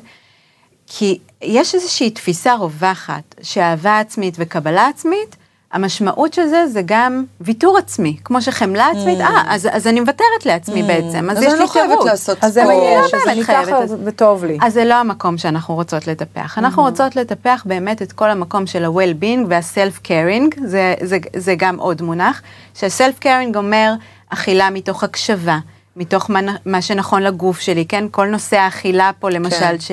כי יש איזושהי תפיסה רווחת, שאהבה עצמית וקבלה עצמית, המשמעות של זה זה גם ויתור עצמי, כמו שחמלה עצמית, אה, אז, אז אני מוותרת לעצמי בעצם, אז, אז יש אני לי לא חייבת תירוץ. לעשות אז ספורט. מה או יש, אז באמת אני חייבת, ככה אז- וטוב לי. אז זה לא המקום שאנחנו רוצות לטפח. אנחנו רוצות לטפח באמת את כל המקום של ה-well-being וה-self-caring, זה, זה, זה גם עוד מונח, שה-self-caring אומר אכילה מתוך הקשבה, מתוך מה, מה שנכון לגוף שלי, כן? כל נושא האכילה פה, למשל, כן. ש...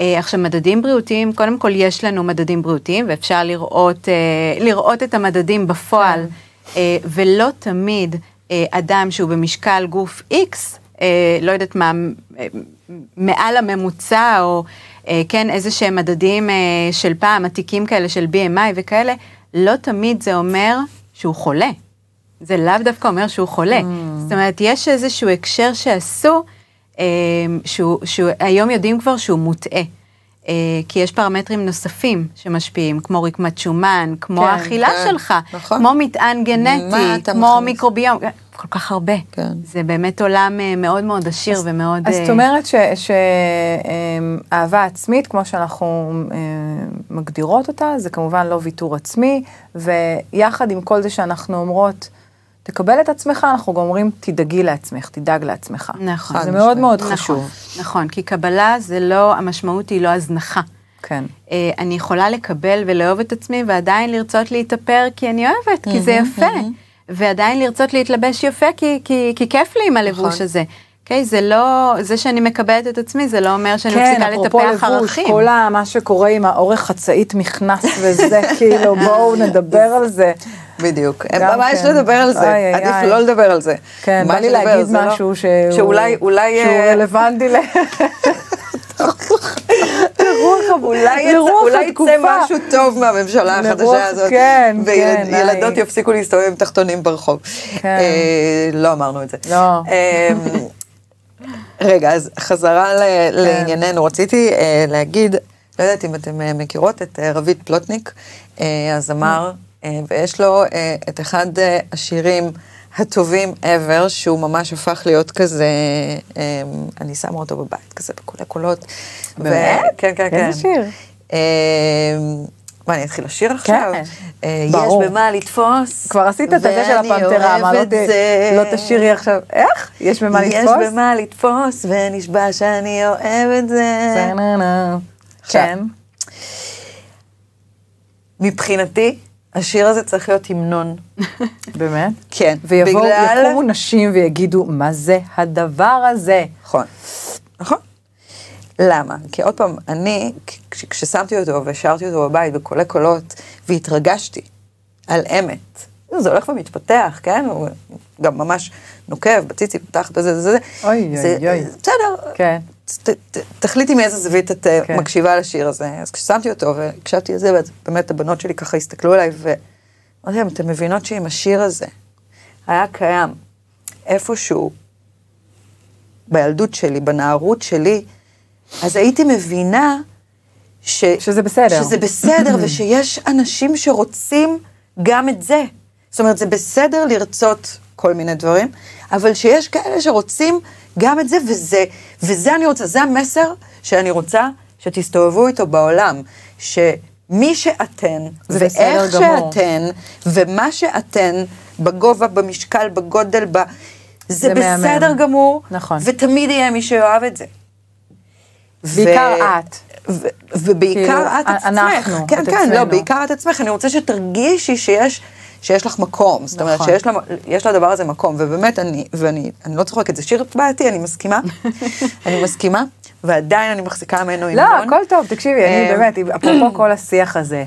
אה, עכשיו, מדדים בריאותיים, קודם כל יש לנו מדדים בריאותיים, ואפשר לראות, אה, לראות את המדדים בפועל, אה, ולא תמיד אדם שהוא במשקל גוף X, לא יודעת מה, מעל הממוצע, או כן, איזה שהם מדדים של פעם, עתיקים כאלה של BMI וכאלה, לא תמיד זה אומר שהוא חולה. זה לאו דווקא אומר שהוא חולה. זאת אומרת, יש איזשהו הקשר שעשו, שהוא, שהוא, היום יודעים כבר שהוא מוטעה. אה, כי יש פרמטרים נוספים שמשפיעים, כמו רקמת שומן, כמו כן, האכילה כן, שלך, נכון. כמו מטען גנטי, כמו מכניס? מיקרוביום, כל כך הרבה. כן. זה באמת עולם אה, מאוד מאוד עשיר ומאוד... אז אה, זאת אומרת שאהבה עצמית, כמו שאנחנו אה, מגדירות אותה, זה כמובן לא ויתור עצמי, ויחד עם כל זה שאנחנו אומרות, תקבל את עצמך, אנחנו גם אומרים, תדאגי לעצמך, תדאג לעצמך. נכון. זה חד מאוד. מאוד נכון, חשוב. נכון, כי קבלה זה לא, המשמעות היא לא הזנחה. כן. אה, אני יכולה לקבל ולאהוב את עצמי ועדיין לרצות להתאפר כי אני אוהבת, כי זה יפה. ועדיין לרצות להתלבש יפה כי, כי, כי כיף לי עם הלבוש נכון. הזה. אוקיי, זה לא, זה שאני מקבלת את עצמי, זה לא אומר שאני כן, מפסיקה אפרופו לטפח לבוש, ערכים. כל ה- מה שקורה עם האורך חצאית מכנס וזה, (laughs) כאילו, בואו נדבר על זה. בדיוק. יש כן. לדבר על זה? איי, עדיף איי. לא לדבר על זה. כן, בא לי? להגיד זה לא- משהו שהוא... שאולי, אולי... שהוא אה, רלוונטי ל... אולי יצא-. משהו טוב מהממשלה החדשה הזאת. כן, כן, וילדות. יפסיקו להסתובב עם תחתונים ברחוב. כן. אה, לא אמרנו את זה. לא. אה, רגע, אז חזרה לענייננו. רציתי אה, להגיד, לא יודעת אם אתם מכירות את רביד פלוטניק, הזמר, ויש לו אה, את אחד אה, השירים הטובים ever, שהוא ממש הפך להיות כזה, אה, אני שמה אותו בבית, כזה בקולי קולות. ו- באמת? כן, כן, כן. איזה שיר? אה, מה, אני אתחיל לשיר עכשיו? כן. אה, ברור. יש במה לתפוס. כבר עשית את הזה של הפנתרה, מה, לא זה. לא תשאירי עכשיו, איך? יש במה לתפוס? יש במה לתפוס, ונשבע שאני אוהב את זה. עכשיו. כן. מבחינתי, השיר הזה צריך להיות המנון. (laughs) באמת? כן. ויבואו, בגלל- יקומו נשים ויגידו, מה זה הדבר הזה? נכון. נכון. למה? כי עוד פעם, אני, כש- כששמתי אותו ושרתי אותו בבית בקולי קולות, והתרגשתי על אמת, זה הולך ומתפתח, כן? הוא גם ממש נוקב, בציצי, פתח בזה, זה, זה, אוי, זה, אוי, אוי. בסדר. כן. ת, ת, תחליטי מאיזה זווית את כן. כן. מקשיבה לשיר הזה. אז כששמתי אותו והקשבתי לזה, באמת הבנות שלי ככה הסתכלו עליי, ואמרתי להם, אתן מבינות שאם השיר הזה היה קיים איפשהו בילדות שלי, בנערות שלי, אז הייתי מבינה ש... שזה בסדר. שזה בסדר, (clears throat) ושיש אנשים שרוצים גם את זה. זאת אומרת, זה בסדר לרצות כל מיני דברים, אבל שיש כאלה שרוצים גם את זה, וזה, וזה אני רוצה, זה המסר שאני רוצה שתסתובבו איתו בעולם, שמי שאתן, ואיך גמור. שאתן, ומה שאתן, בגובה, במשקל, בגודל, ב... זה, זה מהמם. בסדר גמור, נכון. ותמיד יהיה מי שאוהב את זה. בעיקר את. ו- ובעיקר כאילו, את עצמך. אנחנו, כן, את כן, עצמנו. לא, בעיקר את עצמך. אני רוצה שתרגישי שיש, שיש לך מקום. זאת אומרת, נכון. שיש לה, יש לדבר הזה מקום. ובאמת, אני, ואני אני לא צוחקת, זה שיר בעייתי, אני מסכימה. (laughs) אני מסכימה, ועדיין אני מחזיקה ממנו עם לא, הכל טוב, תקשיבי, אני אה, באמת, אפרופו כל השיח הזה.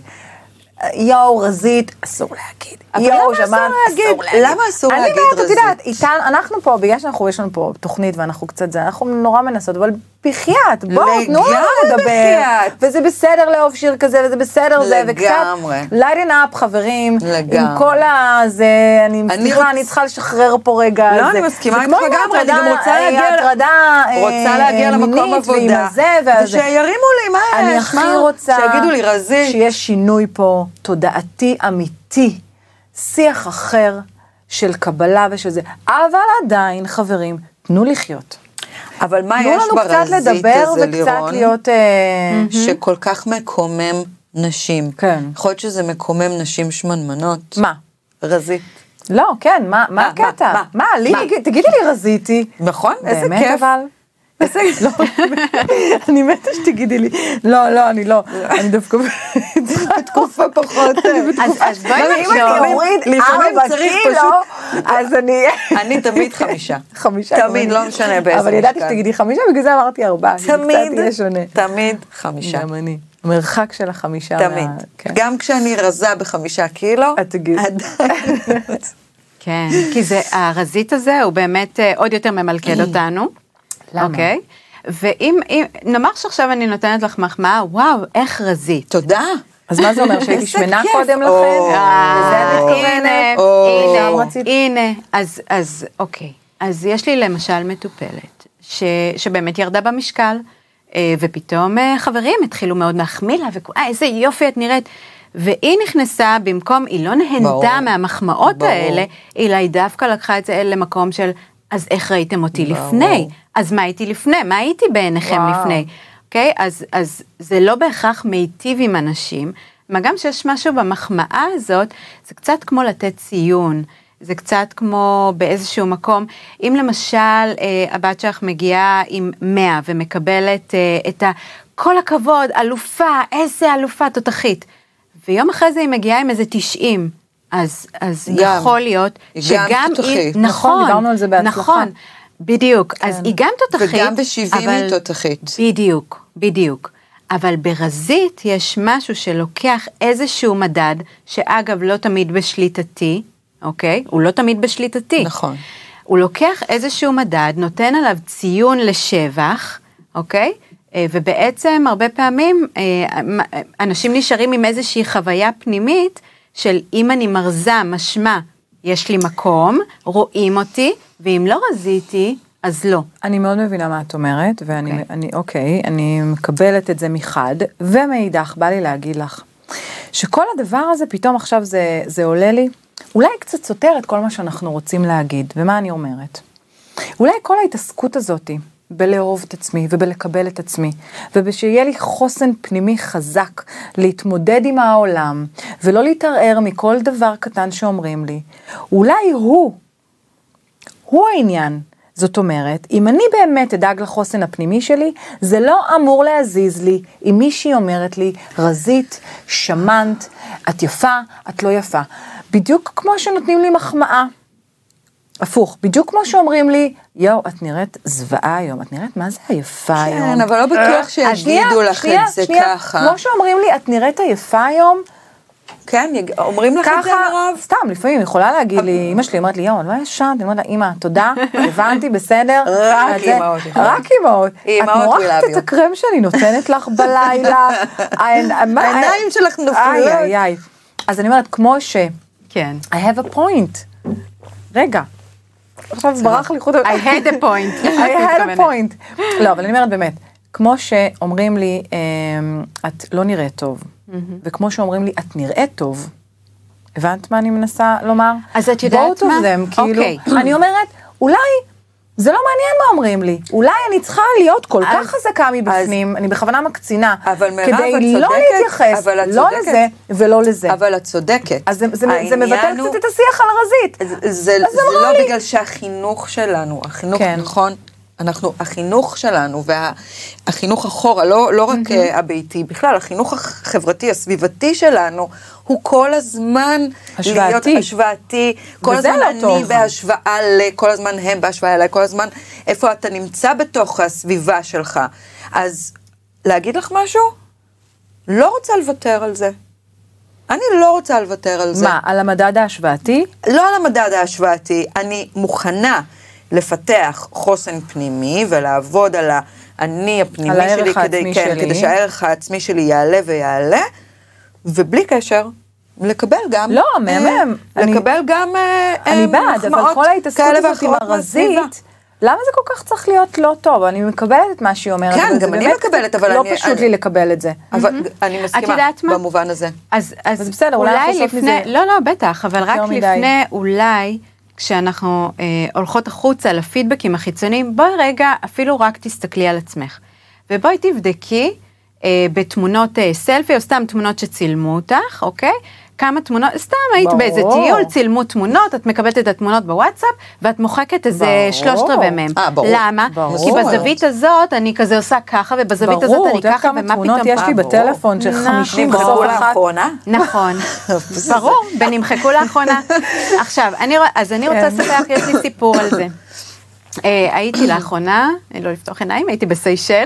יואו, רזית, אסור להגיד. יואו, למה אסור שמעת, להגיד? למה אסור להגיד אני אומרת, את רזית? יודעת, איתן, אנחנו פה, בגלל שאנחנו, יש לנו פה תוכנית ואנחנו קצת זה, אנחנו נורא מנסות, אבל בחייאת, בואו, תנו לנו לגמרי לדבר. בחייאת. וזה בסדר לאהוב שיר כזה, וזה בסדר זה, וקצת, לגמרי. lighten up, חברים. עם לגמרי. כל הזה, אני, רוצ- אני צריכה לשחרר פה רגע. לא, זה- אני מסכימה זה איתך כמו עם לגמרי, אני גם רוצה אה, להגיע ל- הטרדה, אה, רוצה להגיע למקום מינית ועם עבודה, הזה והזה. ושירימו לי, מה יש? אני הכי? רוצה שיגידו לי, רזית. שיש שינוי פה, תודעתי אמיתי, שיח אחר של קבלה ושל זה, אבל עדיין, חברים, תנו לחיות. אבל מה תנו יש לנו קצת ברזית לדבר הזה, וקצת לירון? להיות... אה, שכל כך מקומם נשים. כן. יכול להיות שזה מקומם נשים שמנמנות. מה? רזית. לא, כן, מה, מה מה, הקטע? מה, מה, לי, מה? תגיד- תגידי לי רזיתי. נכון? איזה באמת כיף. אבל? לא, אני מתה שתגידי לי, לא, לא, אני לא, אני דווקא (laughs) בתקופה פחות... אז- אז בואי אם נחשוב. אני אוריד לפעמים ארבע צריך קילו, אז אני... אני תמיד חמישה. (laughs) חמישה. תמיד, לא אני. משנה באיזה אבל ידעתי משקל. שתגידי חמישה, בגלל זה אמרתי ארבעה. תמיד. תמיד חמישה. גם אני. המרחק של החמישה. תמיד. כן. גם כשאני רזה בחמישה קילו, את תגידי. עדיין. (laughs) כן, כי זה, הרזית הזה הוא באמת אה, עוד יותר ממלכד (clears throat) אותנו. למה? אוקיי? ואם, אם, נאמר שעכשיו אני נותנת לך מחמאה, וואו, איך רזית. תודה. אז מה זה אומר, (laughs) שהייתי שמנה. קודם לכן? לזה את מתכוונת? הנה, הנה, אז, אוקיי. אז יש לי למשל מטופלת, שבאמת ירדה במשקל, אה, ופתאום אה, חברים התחילו מאוד להחמיא לה, וכו', איזה יופי את נראית. והיא נכנסה, במקום, היא לא נהנתה ברור. מהמחמאות ברור. האלה, אלא היא דווקא לקחה את זה למקום של, אז איך ראיתם אותי ברור. לפני? אז מה הייתי לפני? מה הייתי בעיניכם וואו. לפני? אוקיי? אז, אז זה לא בהכרח מיטיב עם אנשים, מה גם שיש משהו במחמאה הזאת, זה קצת כמו לתת ציון. זה קצת כמו באיזשהו מקום, אם למשל אה, הבת שלך מגיעה עם 100 ומקבלת אה, את ה... כל הכבוד, אלופה, איזה אלופה תותחית. ויום אחרי זה היא מגיעה עם איזה 90. אז, אז גם. יכול להיות היא גם שגם תותחית. נכון, נכון, דיברנו על זה בהצלחה. נכון, בדיוק. אז היא גם תותחית. וגם ב-70 היא אבל- תותחית. בדיוק, בדיוק. אבל ברזית יש משהו שלוקח איזשהו מדד, שאגב לא תמיד בשליטתי, אוקיי? הוא לא תמיד בשליטתי. נכון. הוא לוקח איזשהו מדד, נותן עליו ציון לשבח, אוקיי? אה, ובעצם הרבה פעמים אה, אנשים נשארים עם איזושהי חוויה פנימית של אם אני מרזה, משמע, יש לי מקום, רואים אותי, ואם לא רזיתי, אז לא. אני מאוד מבינה מה את אומרת, ואני, אוקיי. אני, אוקיי, אני מקבלת את זה מחד, ומאידך, בא לי להגיד לך, שכל הדבר הזה, פתאום עכשיו זה, זה עולה לי, אולי קצת סותר את כל מה שאנחנו רוצים להגיד, ומה אני אומרת? אולי כל ההתעסקות הזאתי, בלאהוב את עצמי ובלקבל את עצמי, ובשיהיה לי חוסן פנימי חזק להתמודד עם העולם, ולא להתערער מכל דבר קטן שאומרים לי, אולי הוא הוא העניין. זאת אומרת, אם אני באמת אדאג לחוסן הפנימי שלי, זה לא אמור להזיז לי אם מישהי אומרת לי, רזית, שמנת, את יפה, את לא יפה. בדיוק כמו שנותנים לי מחמאה. הפוך, בדיוק כמו שאומרים לי, יואו, את נראית זוועה היום, את נראית מה זה עייפה היום. כן, אבל לא בטוח שנייה, שיגידו את זה שנייה. ככה. כמו שאומרים לי, את נראית עייפה היום, כן, אומרים לך את זה, מירב? סתם, לפעמים היא יכולה להגיד לי, אמא שלי אומרת לי, יואו, לא ישנת, אני אומרת לה, אמא, תודה, (laughs) הבנתי, בסדר. רק יכולות. רק אימהות. את מורחת את. הקרם שאני נותנת לך בלילה. (laughs) העיניים שלך נופלות. איי, איי, איי. אז אני אומרת, כמו ש... כן. I have a point. רגע. עכשיו ברח לי חוט... I had a point. (laughs) I had a point. לא, אבל אני אומרת באמת, כמו שאומרים לי, אמ, את לא נראית טוב, וכמו שאומרים לי, את נראית טוב, הבנת מה אני מנסה לומר? אז את יודעת מה? them, כאילו, אוקיי. (clears throat) אני אומרת, אולי... זה לא מעניין מה אומרים לי, אולי אני צריכה להיות כל כך חזקה מבפנים, אני בכוונה מקצינה, אבל מירב, כדי את לא צודקת, להתייחס, אבל את לא צודקת. לזה ולא לזה. אבל את צודקת. אז זה, זה, זה מבטל הוא- קצת את השיח על הרזית. זה, זה, אז זה אמרה לא לי- בגלל שהחינוך שלנו, החינוך, כן. נכון? אנחנו, החינוך שלנו והחינוך אחורה, לא, לא רק אה, הביתי, בכלל, החינוך החברתי, הסביבתי שלנו, הוא כל הזמן השוואתי. להיות השוואתי, כל הזמן לא אני טוב. בהשוואה ל, כל הזמן הם בהשוואה אליי, כל הזמן איפה אתה נמצא בתוך הסביבה שלך. אז להגיד לך משהו? לא רוצה לוותר על זה. אני לא רוצה לוותר על זה. מה, על המדד ההשוואתי? לא על המדד ההשוואתי, אני מוכנה לפתח חוסן פנימי ולעבוד על האני הפנימי על שלי, כדי, כן, שלי. כדי שהערך העצמי שלי יעלה ויעלה, ובלי קשר, לקבל גם, לא, מהמם. אה, אני- לקבל גם אה, אני אה, בעד, אבל כל ההתעסקות הזאת עם. הרזית, למה זה כל כך צריך להיות לא טוב? אני מקבלת את מה שהיא אומרת. כן, גם אני מקבלת, אבל לא אני- פשוט אני- לי לקבל את זה. אבל אני מסכימה, את יודעת מה? במובן הזה. אז, אז וזה בסדר, אולי עושות לפני, לא, לא, בטח, אבל רק מדי. לפני, אולי, כשאנחנו אה, הולכות החוצה לפידבקים החיצוניים, בואי רגע, אפילו רק תסתכלי על עצמך. ובואי תבדקי אה, בתמונות אה, סלפי, או סתם תמונות שצילמו אותך, אוקיי? כמה תמונות, סתם היית ברור. באיזה טיול, צילמו תמונות, את מקבלת את התמונות בוואטסאפ, ואת מוחקת איזה ברור. שלושת רבעי מהם. אה, ברור. למה? ברור. כי בזווית הזאת אני כזה עושה ככה, ובזווית הזאת ברור, אני את יודעת ככה, כמה ומה תמונות פתאום... יש לי אה, ברור. בטלפון של נכון. 50 נמחקו בסוף אחת. לאחרונה? נכון, (laughs) ברור, ונמחקו לאחרונה. עכשיו, אני, אז אני רוצה כן. לספר לך, יש לי סיפור על זה. אה, הייתי לאחרונה, לא לפתוח עיניים, הייתי בסיישל,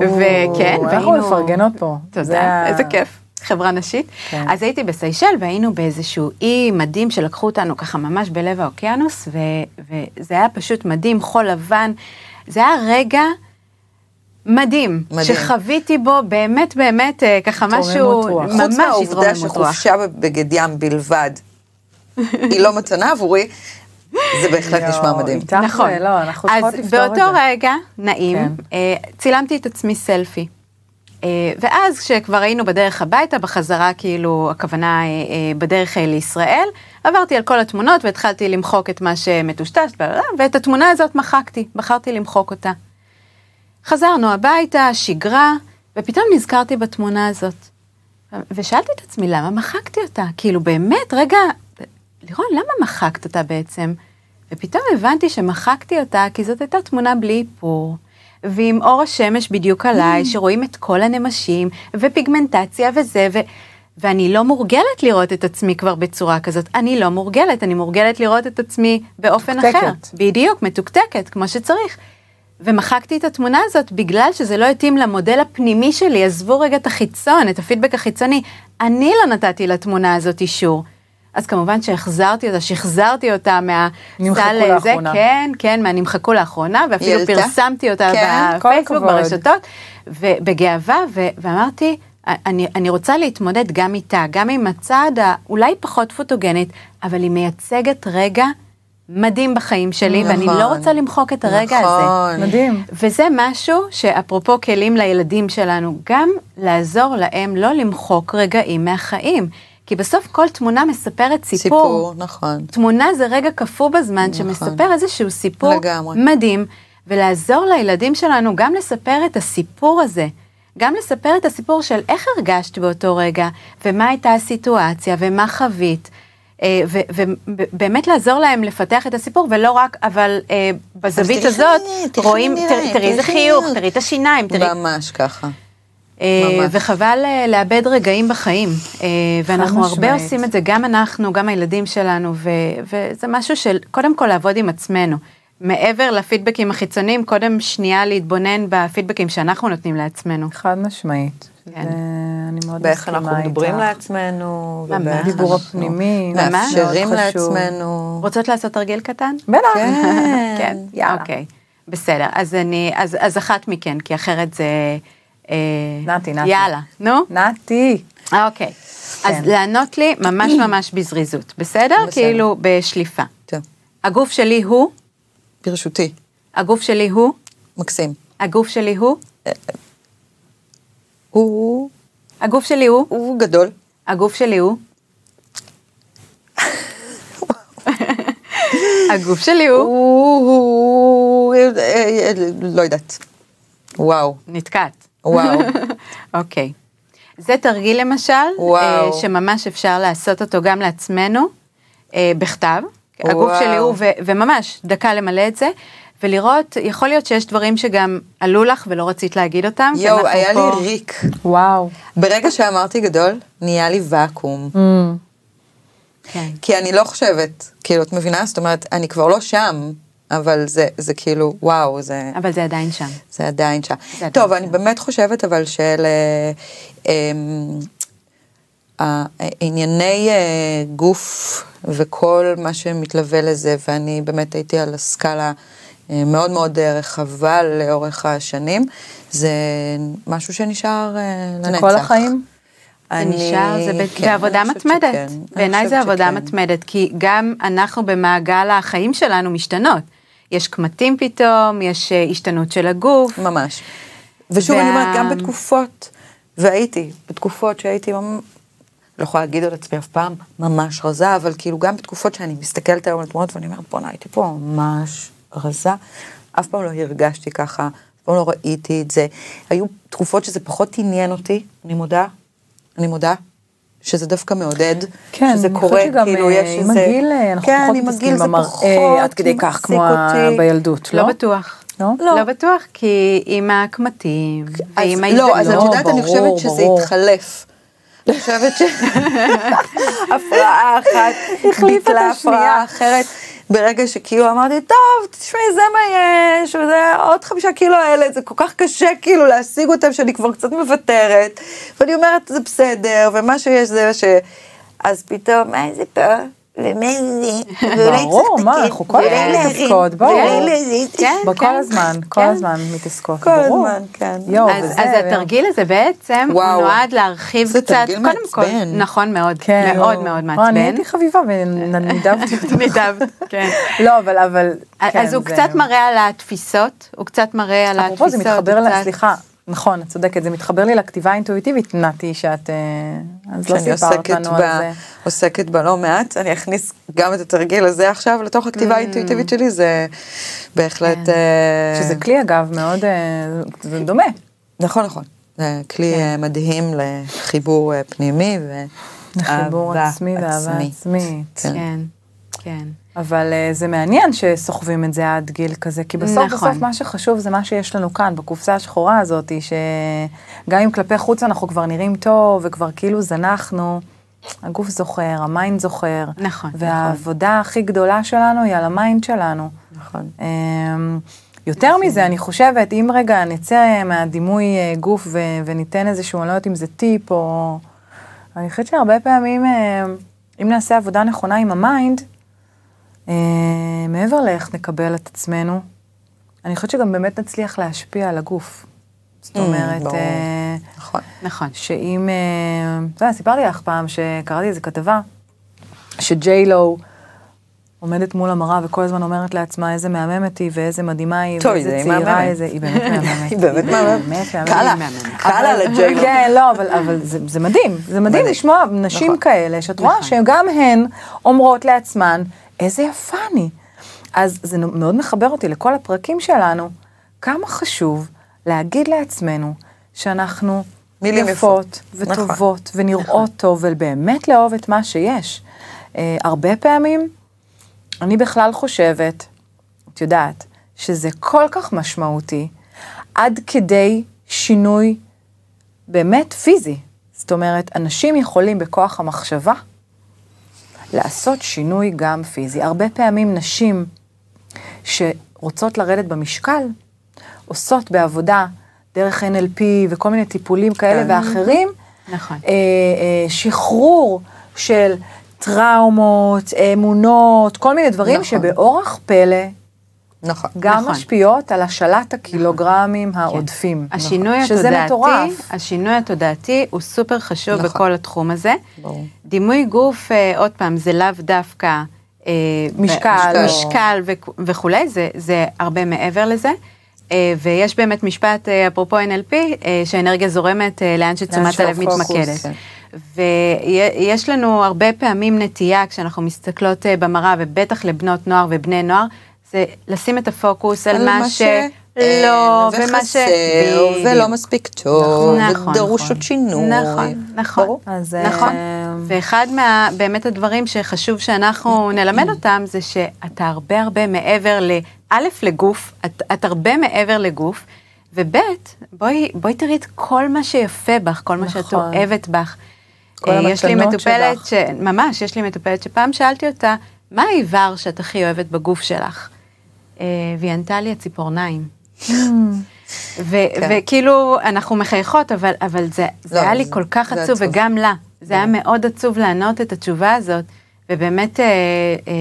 וכן, אנחנו מפרגנות פה. תודה, איזה כיף. חברה נשית. כן. אז הייתי בסיישל והיינו באיזשהו אי מדהים שלקחו אותנו ככה ממש בלב האוקיינוס, ו- וזה היה פשוט מדהים, חול לבן. זה היה רגע מדהים, מדהים. שחוויתי בו באמת באמת אה, ככה משהו, התרוממות רוח. ממש חוץ מהעובדה התרוממות רוח. שחופשה בבגד ים בלבד, היא לא מתנה עבורי, זה בהחלט נשמע מדהים. נכון. לא, אנחנו צריכות אז לפתור את זה. באותו רגע, נעים, כן. אה, צילמתי את עצמי סלפי. אה, ואז כשכבר היינו בדרך הביתה, בחזרה כאילו, הכוונה אה, אה, בדרך לישראל, עברתי על כל התמונות והתחלתי למחוק את מה שמטושטש, ואת התמונה הזאת מחקתי, בחרתי למחוק אותה. חזרנו הביתה, שגרה, ופתאום נזכרתי בתמונה הזאת. ושאלתי את עצמי, למה מחקתי אותה? כאילו, באמת, רגע, לירון, למה מחקת אותה בעצם? ופתאום הבנתי שמחקתי אותה כי זאת הייתה תמונה בלי איפור, ועם אור השמש בדיוק עליי, שרואים את כל הנמשים, ופיגמנטציה וזה, ו... ואני לא מורגלת לראות את עצמי כבר בצורה כזאת. אני לא מורגלת, אני מורגלת לראות את עצמי באופן מתוקתקת. אחר. בדיוק, מתוקתקת, כמו שצריך. ומחקתי את התמונה הזאת בגלל שזה לא התאים למודל הפנימי שלי, עזבו רגע את החיצון, את הפידבק החיצוני. אני לא נתתי לתמונה הזאת אישור. אז כמובן שהחזרתי אותה, שחזרתי אותה מהסל הזה, לאחרונה. כן, כן, מהנמחקו לאחרונה, ואפילו היא עלתה? פרסמתי אותה כן, בפייסבוק. ברשתות, ובגאווה, ו- ואמרתי, אני, אני רוצה להתמודד גם איתה, גם עם הצד האולי פחות פוטוגנית, אבל היא מייצגת רגע מדהים בחיים שלי, ואני נכון. לא רוצה למחוק את הרגע הזה. נכון. מדהים. וזה משהו שאפרופו כלים לילדים שלנו, גם לעזור להם לא למחוק רגעים מהחיים. כי בסוף כל תמונה מספרת סיפור. סיפור, נכון. תמונה זה רגע קפוא בזמן שמספר איזשהו סיפור לגמרי. מדהים, ולעזור לילדים שלנו גם לספר את הסיפור הזה. גם לספר את הסיפור של איך הרגשת באותו רגע, ומה הייתה הסיטואציה, ומה חווית. אה, ובאמת לעזור להם לפתח את הסיפור, ולא רק, אבל אה, בזווית הזאת, רואים, תראי איזה חיוך. תראי את השיניים, תראי... ממש ככה. אה, ממש. וחבל אה, לאבד רגעים בחיים. אה, ואנחנו הרבה משמעית. עושים את זה, גם אנחנו, גם הילדים שלנו, ו- וזה משהו של קודם כל לעבוד עם עצמנו. מעבר לפידבקים החיצוניים, קודם שנייה להתבונן בפידבקים שאנחנו נותנים לעצמנו. חד משמעית. כן. אני מאוד באיך אנחנו מסכימה מדברים איתך. לעצמנו, ממש. ובאיך הדיבור אנחנו הפנימי, מאפשרים. לעצמנו. רוצות לעשות תרגיל קטן? בטח. כן. (laughs) כן, יאללה. אוקיי. בסדר, אז אני, אז, אז אחת מכן, כי אחרת זה... אה, נתי, נתי. יאללה, נו. נתי. אוקיי. אז כן. לענות לי ממש (clears throat) ממש בזריזות, בסדר? כאילו בשליפה. טוב, הגוף שלי הוא, ברשותי, הגוף שלי הוא, מקסים. הגוף שלי הוא, הוא הגוף שלי הוא, הוא גדול. הגוף שלי הוא. (laughs) הגוף שלי הוא. אה, אה, לא יודעת. וואו, נתקעת. וואו. (laughs) אוקיי. זה תרגיל למשל, וואו. אה, שממש אפשר לעשות אותו גם לעצמנו, אה, בכתב. הגוף וואו. שלי הוא, ו- וממש דקה למלא את זה, ולראות, יכול להיות שיש דברים שגם עלו לך ולא רצית להגיד אותם. יואו, היה לי פה- ריק. וואו. ברגע שאמרתי גדול, נהיה לי ואקום. כן. כי אני לא חושבת, כאילו, את מבינה? זאת אומרת, אני כבר לא שם, אבל זה, זה כאילו, וואו, זה, אבל זה עדיין שם. זה עדיין שם. עדיין טוב, שם. אני באמת חושבת אבל של אה, אמ, ה- ענייני אה, גוף וכל מה שמתלווה לזה, ואני באמת הייתי על הסקאלה אה, מאוד מאוד אה, רחבה לאורך השנים, זה משהו שנשאר אה, זה לנצח. כל החיים? זה אני- נשאר, זה ב- כן, בעבודה מתמדת. אני בעיניי זה עבודה שכן. מתמדת, כי גם אנחנו במעגל החיים שלנו משתנות. יש קמטים פתאום, יש אה, השתנות של הגוף. ממש. ושוב, וה- אני אומרת, גם בתקופות, והייתי, בתקופות שהייתי, לא יכולה להגיד על עצמי אף פעם, ממש רזה, אבל כאילו גם בתקופות שאני מסתכלת היום על תמונות ואני אומרת, בואנה, הייתי פה ממש רזה, אף פעם לא הרגשתי ככה, אף פעם לא ראיתי את זה. היו תקופות שזה פחות עניין אותי, אני מודה, אני מודה. שזה דווקא מעודד, כן, שזה אני קורה, חושבת שגם, כאילו אה, יש עם איזה... הגיל, אה, אנחנו כן, פחות מתעסקים במראה פחות עד כדי כך כמו אותי. בילדות, לא לא? בטוח. לא? לא. לא בטוח, כי עם הקמטים, אז, ועם לא, אז את לא, יודעת, אני ברור, חושבת שזה. התחלף. אני חושבת שהפרעה (laughs) אחת החליפה את ביטלה השנייה. הפרעה אחרת. ברגע שכאילו אמרתי, טוב, תשמעי, זה מה יש, וזה עוד חמישה קילו האלה, זה כל כך קשה כאילו להשיג אותם, שאני כבר קצת מוותרת. ואני אומרת, זה בסדר, ומה שיש זה ש... אז פתאום, איזה פה, זה, (laughs) ואולי ברור, צריך מה, לתקן, אנחנו כל הזמן מתעסקות, ברור. כן, כן. הזמן, כל כן. הזמן מתעסקות, כל ברור. הזמן, כן. אז, התרגיל הזה בעצם, נועד להרחיב זה קצת, תרגיל קודם כל, מעצבן. נכון מאוד, כן, מאוד. מאוד לא, אני מעצבן. הייתי חביבה ונידבתי (laughs) אותה. נידבת, כן. לא, אבל, אבל, כן, אז הוא קצת מראה על התפיסות, הוא קצת מראה על אפרופו, התפיסות. זה מתחבר, סליחה, נכון, את צודקת, זה מתחבר לי לכתיבה האינטואיטיבית, נתי, שאת, אה, אז לא סיפרת לנו ב... על זה. עוסקת בה לא מעט, אני אכניס גם את התרגיל הזה עכשיו לתוך הכתיבה האינטואיטיבית שלי, זה בהחלט... כן. אה, שזה כלי, אגב, מאוד, אה, זה דומה. נכון, נכון. זה כלי אה, מדהים לחיבור פנימי לחיבור ואהבה עצמי ואהבה עצמית. כן. כן, כן. אבל אה, זה מעניין שסוחבים את זה עד גיל כזה, כי בסוף נכון. בסוף מה שחשוב זה מה שיש לנו כאן, בקופסה השחורה הזאת, שגם אם כלפי חוץ אנחנו כבר נראים טוב, וכבר כאילו זנחנו, הגוף זוכר, ה mind זוכר. נכון, והעבודה הכי גדולה שלנו היא על ה mind שלנו. נכון. אמ, יותר מזה, אני חושבת, אם רגע נצא מהדימוי אה, גוף ו- וניתן איזשהו, אני לא יודעת אם זה טיפ או... אני חושבת שהרבה פעמים, אה, אם נעשה עבודה נכונה עם ה mind, מעבר לאיך נקבל את עצמנו, אני חושבת שגם באמת נצליח להשפיע על הגוף. זאת אומרת, ברור. אה, נכון. נכון. שאם, אה, אתה יודע, סיפרתי לך פעם שקראתי איזה כתבה, שג'יי לו עומדת מול המראה וכל הזמן אומרת לעצמה איזה מהממת היא ואיזה מדהימה היא, ואיזה צעירה. איזה, היא באמת (laughs) מהממת. היא באמת מהממת. באמת מהממת. קל לה, מהממת. קל לה אבל- לג'יילו. כן, לא, אבל, אבל זה, זה מדהים, זה מדהים. לשמוע נשים נכון. כאלה, שאת רואה שגם הן אומרות לעצמן, איזה יפה אני. אז זה מאוד מחבר אותי לכל הפרקים שלנו, כמה חשוב להגיד לעצמנו שאנחנו מילים יפות יפות. וטובות ונראות טוב ובאמת לאהוב את מה שיש. אה, הרבה פעמים אני בכלל חושבת, את יודעת, שזה כל כך משמעותי, עד כדי שינוי באמת פיזי. זאת אומרת, אנשים יכולים בכוח המחשבה לעשות שינוי גם פיזי. הרבה פעמים נשים שרוצות לרדת במשקל, עושות בעבודה דרך NLP וכל מיני טיפולים כאלה כן. ואחרים, נכון. אה, אה, שחרור של טראומות, אמונות, כל מיני דברים נכון. שבאורח פלא נכון. גם נכון. משפיעות על השלת הקילוגרמים העודפים. השינוי נכון. שזה התודעתי, מטורף. השינוי התודעתי הוא סופר חשוב נכון. בכל התחום הזה. ברור. דימוי גוף, אה, עוד פעם, זה לאו דווקא... אה, משקל. ב- משקל וכ- וכולי, זה, זה הרבה מעבר לזה. אה, ויש באמת משפט, אה, אפרופו NLP, אה, שהאנרגיה זורמת אה, לאן שתשומת הלב מתמקדת. כן. ויש לנו הרבה פעמים נטייה, כשאנחנו מסתכלות אה, במראה, ובטח לבנות נוער ובני נוער, זה לשים את הפוקוס על, מה שלא, אין, ומה ש... וחסר, ולא בדיוק. מספיק טוב, נכון, ודרוש נכון. עוד שינוי. נכון, נכון. ברור. אז, נכון. אה, ואחד מה, באמת הדברים שחשוב שאנחנו נלמד (clears throat) אותם, זה שאתה הרבה הרבה מעבר ל... א', לגוף, את, את הרבה מעבר לגוף, וב', בואי, בואי תראי את כל מה שיפה בך, כל מה שאת נכון. אוהבת בך. כל אה, יש לי מטופלת, שלך. ש... ממש, יש לי מטופלת שפעם שאלתי אותה, מה האיבר שאת הכי אוהבת בגוף שלך? אה, והיא ענתה לי הציפורניים. (laughs) ו- כן. וכאילו, אנחנו מחייכות, אבל, אבל זה, זה לא, היה לי זה- כל כך זה עצוב. וגם לה. זה היה מאוד עצוב לענות את התשובה הזאת, ובאמת אה, אה,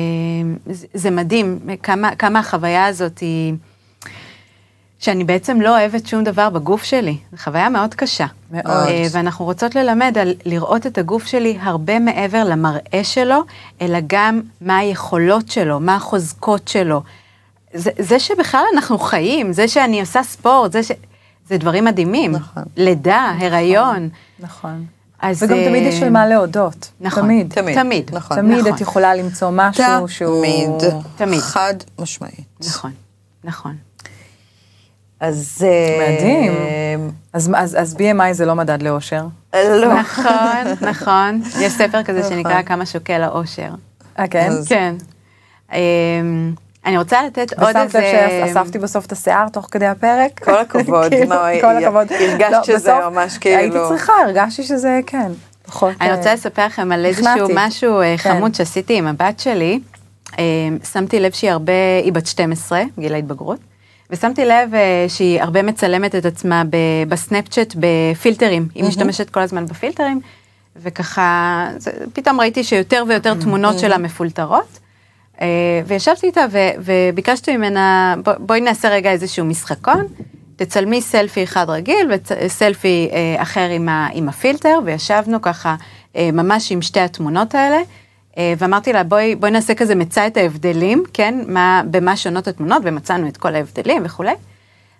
זה, זה מדהים כמה, כמה החוויה הזאת היא, שאני בעצם לא אוהבת שום דבר בגוף שלי. זו חוויה מאוד קשה. מאוד. אה, ואנחנו רוצות ללמד על לראות את הגוף שלי הרבה מעבר למראה שלו, אלא גם מה היכולות שלו, מה החוזקות שלו. זה, זה שבכלל אנחנו חיים, זה שאני עושה ספורט, זה ש... זה דברים מדהימים. נכון. לידה, הריון. נכון. אז, וגם אה, תמיד יש על מה להודות. נכון. תמיד. תמיד. תמיד. נכון. תמיד נכון. את יכולה למצוא משהו שהוא... תמיד. תמיד. חד משמעית. נכון, נכון. אז... אה, מדהים. אז, אז, אז BMI זה לא מדד לאושר. לא. נכון, (laughs) נכון. יש ספר כזה שנקרא נכון. כמה שוקל האושר. אה, כן? אז- כן. אני רוצה לתת עוד ושמת איזה... לב שאספתי בסוף את השיער תוך כדי הפרק? כל הכבוד, (laughs) כאילו, כל הכבוד. הרגשת לא, שזה ממש כאילו- הייתי צריכה, הרגשתי שזה, כן. פחות... אני אה, רוצה לספר לכם על איזשהו. משהו אה, כן. חמוד שעשיתי עם הבת שלי. אה, שמתי לב שהיא הרבה, היא בת 12, גיל ההתבגרות, ושמתי לב אה, שהיא הרבה מצלמת את עצמה בסנאפצ'אט בפילטרים. היא משתמשת כל הזמן בפילטרים, וככה, פתאום ראיתי שיותר ויותר תמונות שלה מפולטרות. אה, וישבתי איתה וביקשתי ממנה, בוא, בואי נעשה רגע איזשהו משחקון, תצלמי סלפי אחד רגיל וסלפי אה, אחר עם, ה, עם הפילטר, וישבנו ככה אה, ממש עם שתי התמונות האלה. ואמרתי לה, בואי, בואי נעשה כזה מצא את ההבדלים, כן? מה, במה שונות התמונות, ומצאנו את כל ההבדלים וכולי.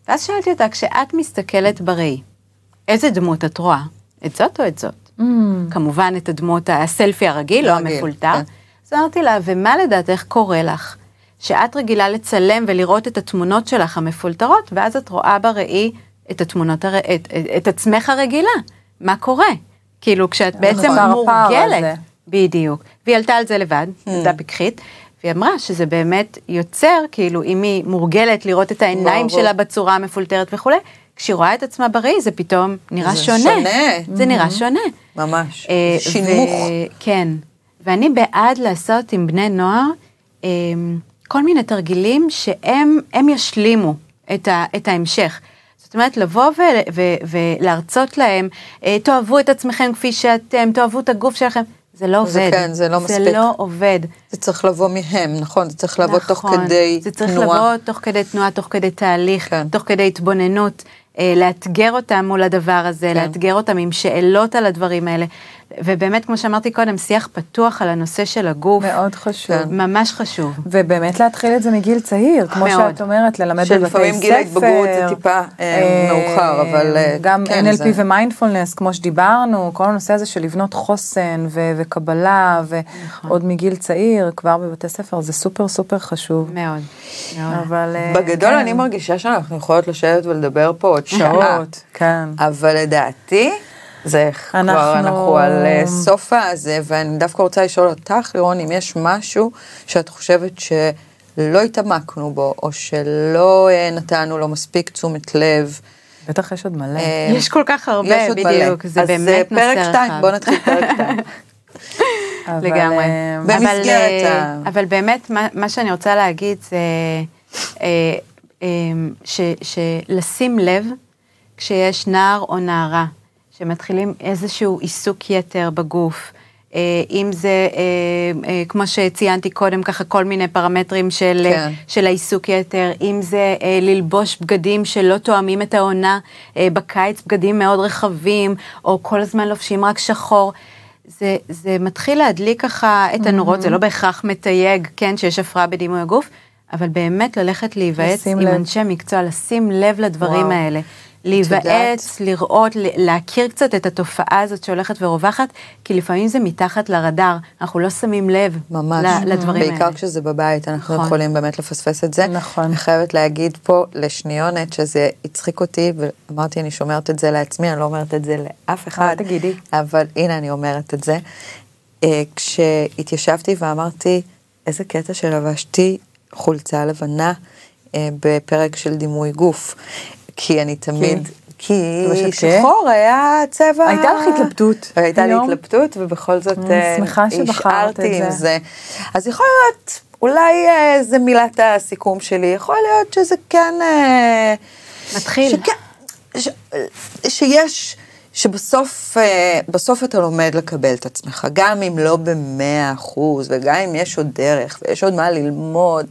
ואז שאלתי אותה, כשאת מסתכלת בראי, איזה דמות את רואה? את זאת או את זאת? Mm. כמובן את הדמות, הסלפי הרגיל, לא הרגיל, המפולטר. כן. אמרתי לה, ומה לדעתך קורה לך? שאת רגילה לצלם ולראות את התמונות שלך המפולטרות, ואז את רואה בראי את התמונות, הר... את, את, את עצמך הרגילה. מה קורה? כאילו, כשאת בעצם הפער מורגלת. בדיוק. והיא עלתה על זה לבד, Hmm. ילדה פיקחית, והיא אמרה שזה באמת יוצר, כאילו, אם היא מורגלת לראות את העיניים. שלה בצורה המפולטרת וכולי, כשהיא רואה את עצמה בראי, זה פתאום נראה זה שונה. שונה. זה נראה שונה. ממש. אה, שינמוך. ו- כן. ואני בעד לעשות עם בני נוער אה, כל מיני תרגילים שהם הם ישלימו את, ה, את ההמשך. זאת אומרת, לבוא ו, ו, ולהרצות להם, אה, תאהבו את עצמכם כפי שאתם, תאהבו את הגוף שלכם. זה לא עובד. זה כן, זה לא מספיק. זה לא עובד. זה צריך לבוא מהם, נכון? זה צריך לבוא תוך נכון. כדי זה צריך תנועה. לבוא תוך כדי תנועה, תוך כדי תהליך, כן. תוך כדי התבוננות, אה, לאתגר אותם מול הדבר הזה, כן. לאתגר אותם עם שאלות על הדברים האלה. ובאמת, כמו שאמרתי קודם, שיח פתוח על הנושא של הגוף, מאוד חשוב. כן. ממש חשוב. ובאמת להתחיל את זה מגיל צעיר, כמו מאוד. שאת אומרת, ללמד בבתי ספר. שלפעמים גיל ההתבגרות זה טיפה, אה, מאוחר, אבל, אה, גם כן, NLP זה- ומיינדפולנס, כמו שדיברנו, כל הנושא הזה של לבנות חוסן ו- וקבלה, נכון. ועוד מגיל צעיר, כבר בבתי ספר, זה סופר סופר חשוב. מאוד. מאוד. אבל... אה, בגדול כן, אני מרגישה שאנחנו יכולות לשבת ולדבר פה עוד. שעות, כן. אבל לדעתי, זה כבר אנחנו- אנחנו על אה, סוף הזה, ואני דווקא רוצה לשאול אותך, לירון, אם יש משהו שאת חושבת שלא התעמקנו בו, או שלא אה, נתנו לו מספיק תשומת לב. בטח יש עוד מלא. אה, יש כל כך הרבה, יש עוד מלא. בדיוק, זה אז באמת נושא פרק רחב. 2, בוא נתחיל פרק (laughs) 2. אבל, לגמרי. במסגרת אבל, ה- אבל באמת, מה, מה שאני רוצה להגיד זה שלשים לב כשיש נער או נערה שמתחילים איזשהו עיסוק יתר בגוף, אה, אם זה, אה, אה, כמו שציינתי קודם, ככה כל מיני פרמטרים של, כן. של העיסוק יתר, אם זה ללבוש בגדים שלא תואמים את העונה, בקיץ בגדים מאוד רחבים, או כל הזמן לובשים רק שחור. זה, זה מתחיל להדליק ככה את הנורות, זה לא בהכרח מתייג, כן, שיש הפרעה בדימוי הגוף, אבל באמת ללכת להיוועץ עם לב. אנשי מקצוע, לשים לב לדברים וואו. האלה. להיוועץ, לראות, להכיר קצת את התופעה הזאת שהולכת ורווחת, כי לפעמים זה מתחת לרדאר, אנחנו לא שמים לב ממש, לדברים האלה. בעיקר כשזה בבית, אנחנו נכון. יכולים באמת לפספס את זה. נכון. אני חייבת להגיד פה לשניונת שזה הצחיק אותי, ואמרתי, אני שומרת את זה לעצמי, אני לא אומרת את זה לאף אחד. אל תגידי. אבל הנה, אני אומרת את זה. אה, כשהתיישבתי ואמרתי, איזה קטע שלבשתי חולצה לבנה אה, בפרק של דימוי גוף. כי אני תמיד... כי לבשת שחור היה צבע... הייתה לך התלבטות הייתה לי? התלבטות, ובכל זאת אה, השארתי עם זה. זה. אז יכול להיות, אולי אה, זה מילת הסיכום שלי, יכול להיות שזה כן... אה, מתחיל. שכן, ש, שיש, שבסוף אה, בסוף אתה לומד לקבל את עצמך, גם אם לא במאה אחוז, וגם אם יש עוד דרך, ויש עוד מה ללמוד.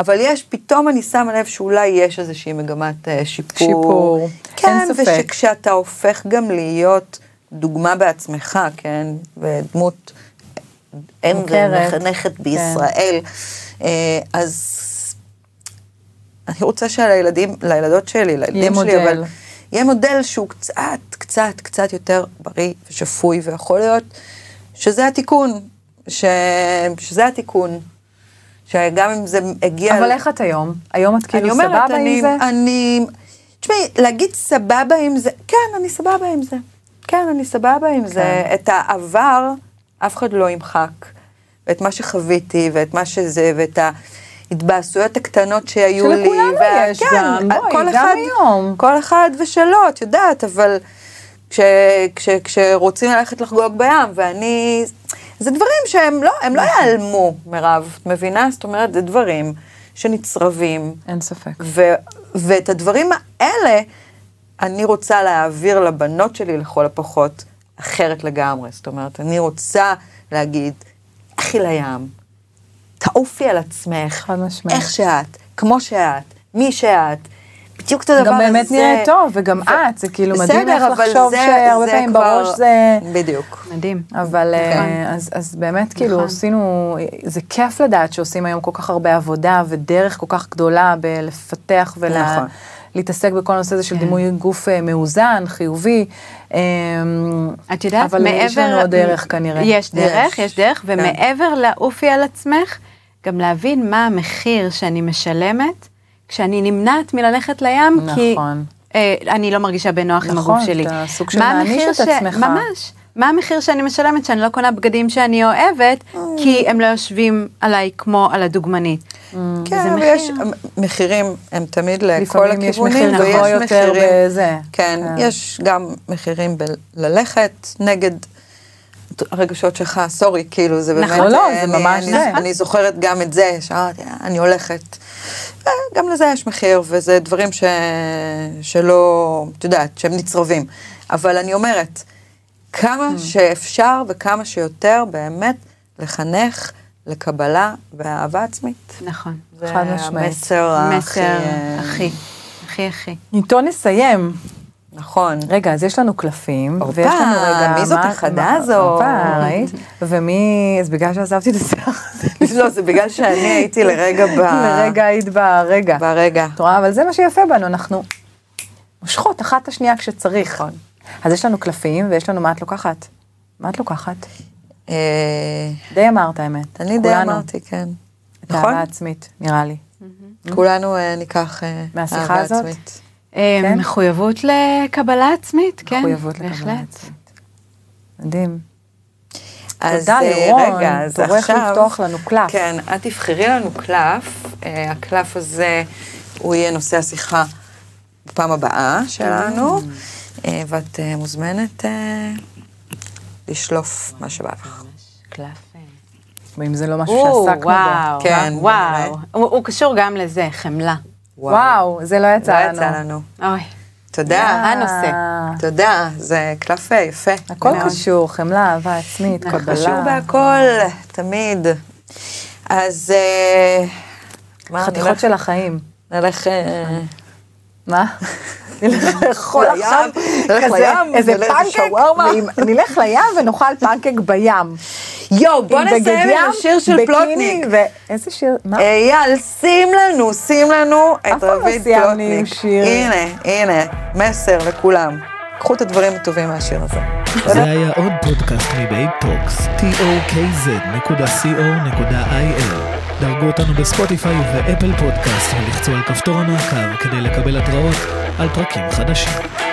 אבל יש, פתאום אני שמה לב שאולי יש איזושהי מגמת אה, שיפור. שיפור, כן, אין ספק. ושכשאתה הופך גם להיות דוגמה בעצמך, כן, ודמות אם מוכרת, ומחנכת כן. בישראל, אה, אז אני רוצה שלילדים, לילדות שלי, לילדים שלי, אבל מודל. יהיה מודל שהוא קצת, קצת, קצת יותר בריא ושפוי, ויכול להיות שזה התיקון, ש... שזה התיקון, שגם אם זה הגיע... אבל איך את היום? היום את אני כאילו אומרת, סבבה אני, עם זה? אני, תשמעי, להגיד סבבה עם זה, כן, אני סבבה עם זה. כן, אני סבבה עם זה. כן. את העבר, אף אחד לא ימחק. ואת מה שחוויתי, ואת מה שזה, ואת ההתבאסויות הקטנות שהיו לי. שלכולנו וה- יש כן, גם, בואי, כל גם אחד, היום. כל אחד ושלו, את יודעת, אבל כש, כש, כשרוצים ללכת לחגוג בים, ואני... זה דברים שהם לא, הם לא נכון. ייעלמו, מירב, את מבינה? זאת אומרת, זה דברים שנצרבים. אין ספק. ו- ואת הדברים האלה אני רוצה להעביר לבנות שלי לכל הפחות, אחרת לגמרי. זאת אומרת, אני רוצה להגיד, לכי לים, תעופי על עצמך, חד משמעית. איך שאת, כמו שאת, מי שאת. בדיוק את הדבר הזה. גם באמת נראה טוב, וגם את, זה כאילו מדהים איך בסדר, אבל לחשוב זה- שהרבה זה פעמים כבר- בראש זה... בדיוק. מדהים. אבל אה, נכון. אז, אז באמת כאילו נכון. עשינו, זה כיף לדעת שעושים היום כל כך הרבה עבודה ודרך כל כך גדולה בלפתח נכון. ולהתעסק בכל הנושא הזה של כן. דימוי גוף אה, מאוזן, חיובי. אה, את יודעת, אבל מעבר... יש לנו עוד דרך כנראה. יש דרך, יש, יש דרך, כן. ומעבר לעופי על עצמך, גם להבין מה המחיר שאני משלמת כשאני נמנעת מללכת לים, כי נכון. אה, אני לא מרגישה בנוח עם נכון, הגוף שלי. אתה סוג של מה מעניש את עצמך. ממש. מה המחיר שאני משלמת שאני לא קונה בגדים שאני אוהבת, כי הם לא יושבים עליי כמו על הדוגמנית. כן, וזה אבל מחיר. יש, מחירים הם תמיד לכל לפעמים יש הכיוונים, מחיר גבוה ויש יותר מחירים, בזה. כן, כן. יש גם מחירים בללכת נגד הרגשות שלך, סורי, כאילו, זה באמת, נכון, לא, זה אני- ממש אני- זה. אני זוכרת גם את זה, שאמרתי, "אה, אני הולכת. אה, גם לזה יש מחיר, וזה דברים ש... שלא, את יודעת, שהם נצרבים. אבל אני אומרת, כמה Mm. שאפשר וכמה שיותר באמת לחנך לקבלה ואהבה עצמית. נכון. זה חד משמעית. המסר הכי... מסר אה, הכי, הכי הכי. איתו נסיים. נכון. רגע, אז יש לנו קלפים, הופה, ויש לנו רגע... מי זאת החדה? הופה, ראית? ומי... אז בגלל שעזבתי את השיח הזה, (laughs) לא, זה בגלל שאני הייתי לרגע ב... לרגע היית ברגע. ברגע. את רואה, אבל זה מה שיפה בנו, אנחנו מושכות אחת את השנייה כשצריך. נכון. אז יש לנו קלפים, ויש לנו מה את לוקחת. מה את לוקחת? אה, די אמרת האמת. אני די. אמרתי, כן. את נכון? האהבה עצמית, נראה לי. כולנו אה, ניקח אה, מהשיחה הזאת? כן? מחויבות לקבלה עצמית, כן. מחויבות לקבלה בהחלט. עצמית. מדהים. אז תודה, אה, לירון. רגע, אז תורך עכשיו... לפתוח לנו קלף. כן, את תבחרי לנו קלף. אה, הקלף הזה, הוא יהיה נושא השיחה בפעם הבאה שלנו, אה, ואת מוזמנת לשלוף מה שבא לך. קלף. ואם זה לא משהו שעסקנו בו. וואו, כן, וואו. הוא קשור גם לזה, חמלה. וואו, זה לא יצא לא לנו. יצא לנו. אוי, תודה. אה, הנושא. תודה, זה קלף אה, יפה. הכל. קשור, חמלה, אהבה עצמית, נכון. קבלה. קשור בהכל, תמיד. אז אה, חתיכות של החיים. נלך... אה, מה? נלך לאכול לים, עכשיו נלך כזה, לים, איזה פנקייק, נלך לים ונאכל פנקייק בים. יואו, בוא נסיים עם השיר של פלוטניק. ואיזה שיר? מה? אייל, שים לנו, שים לנו את לא רביד פלוטניק. שיר. הנה, הנה, מסר לכולם. קחו את הדברים הטובים מהשיר הזה. זה היה עוד פודקאסט מ babe talks, tokz.co.il. דרגו אותנו בספוטיפיי ובאפל פודקאסט ולחצו על כפתור המעקב כדי לקבל התראות על פרקים חדשים.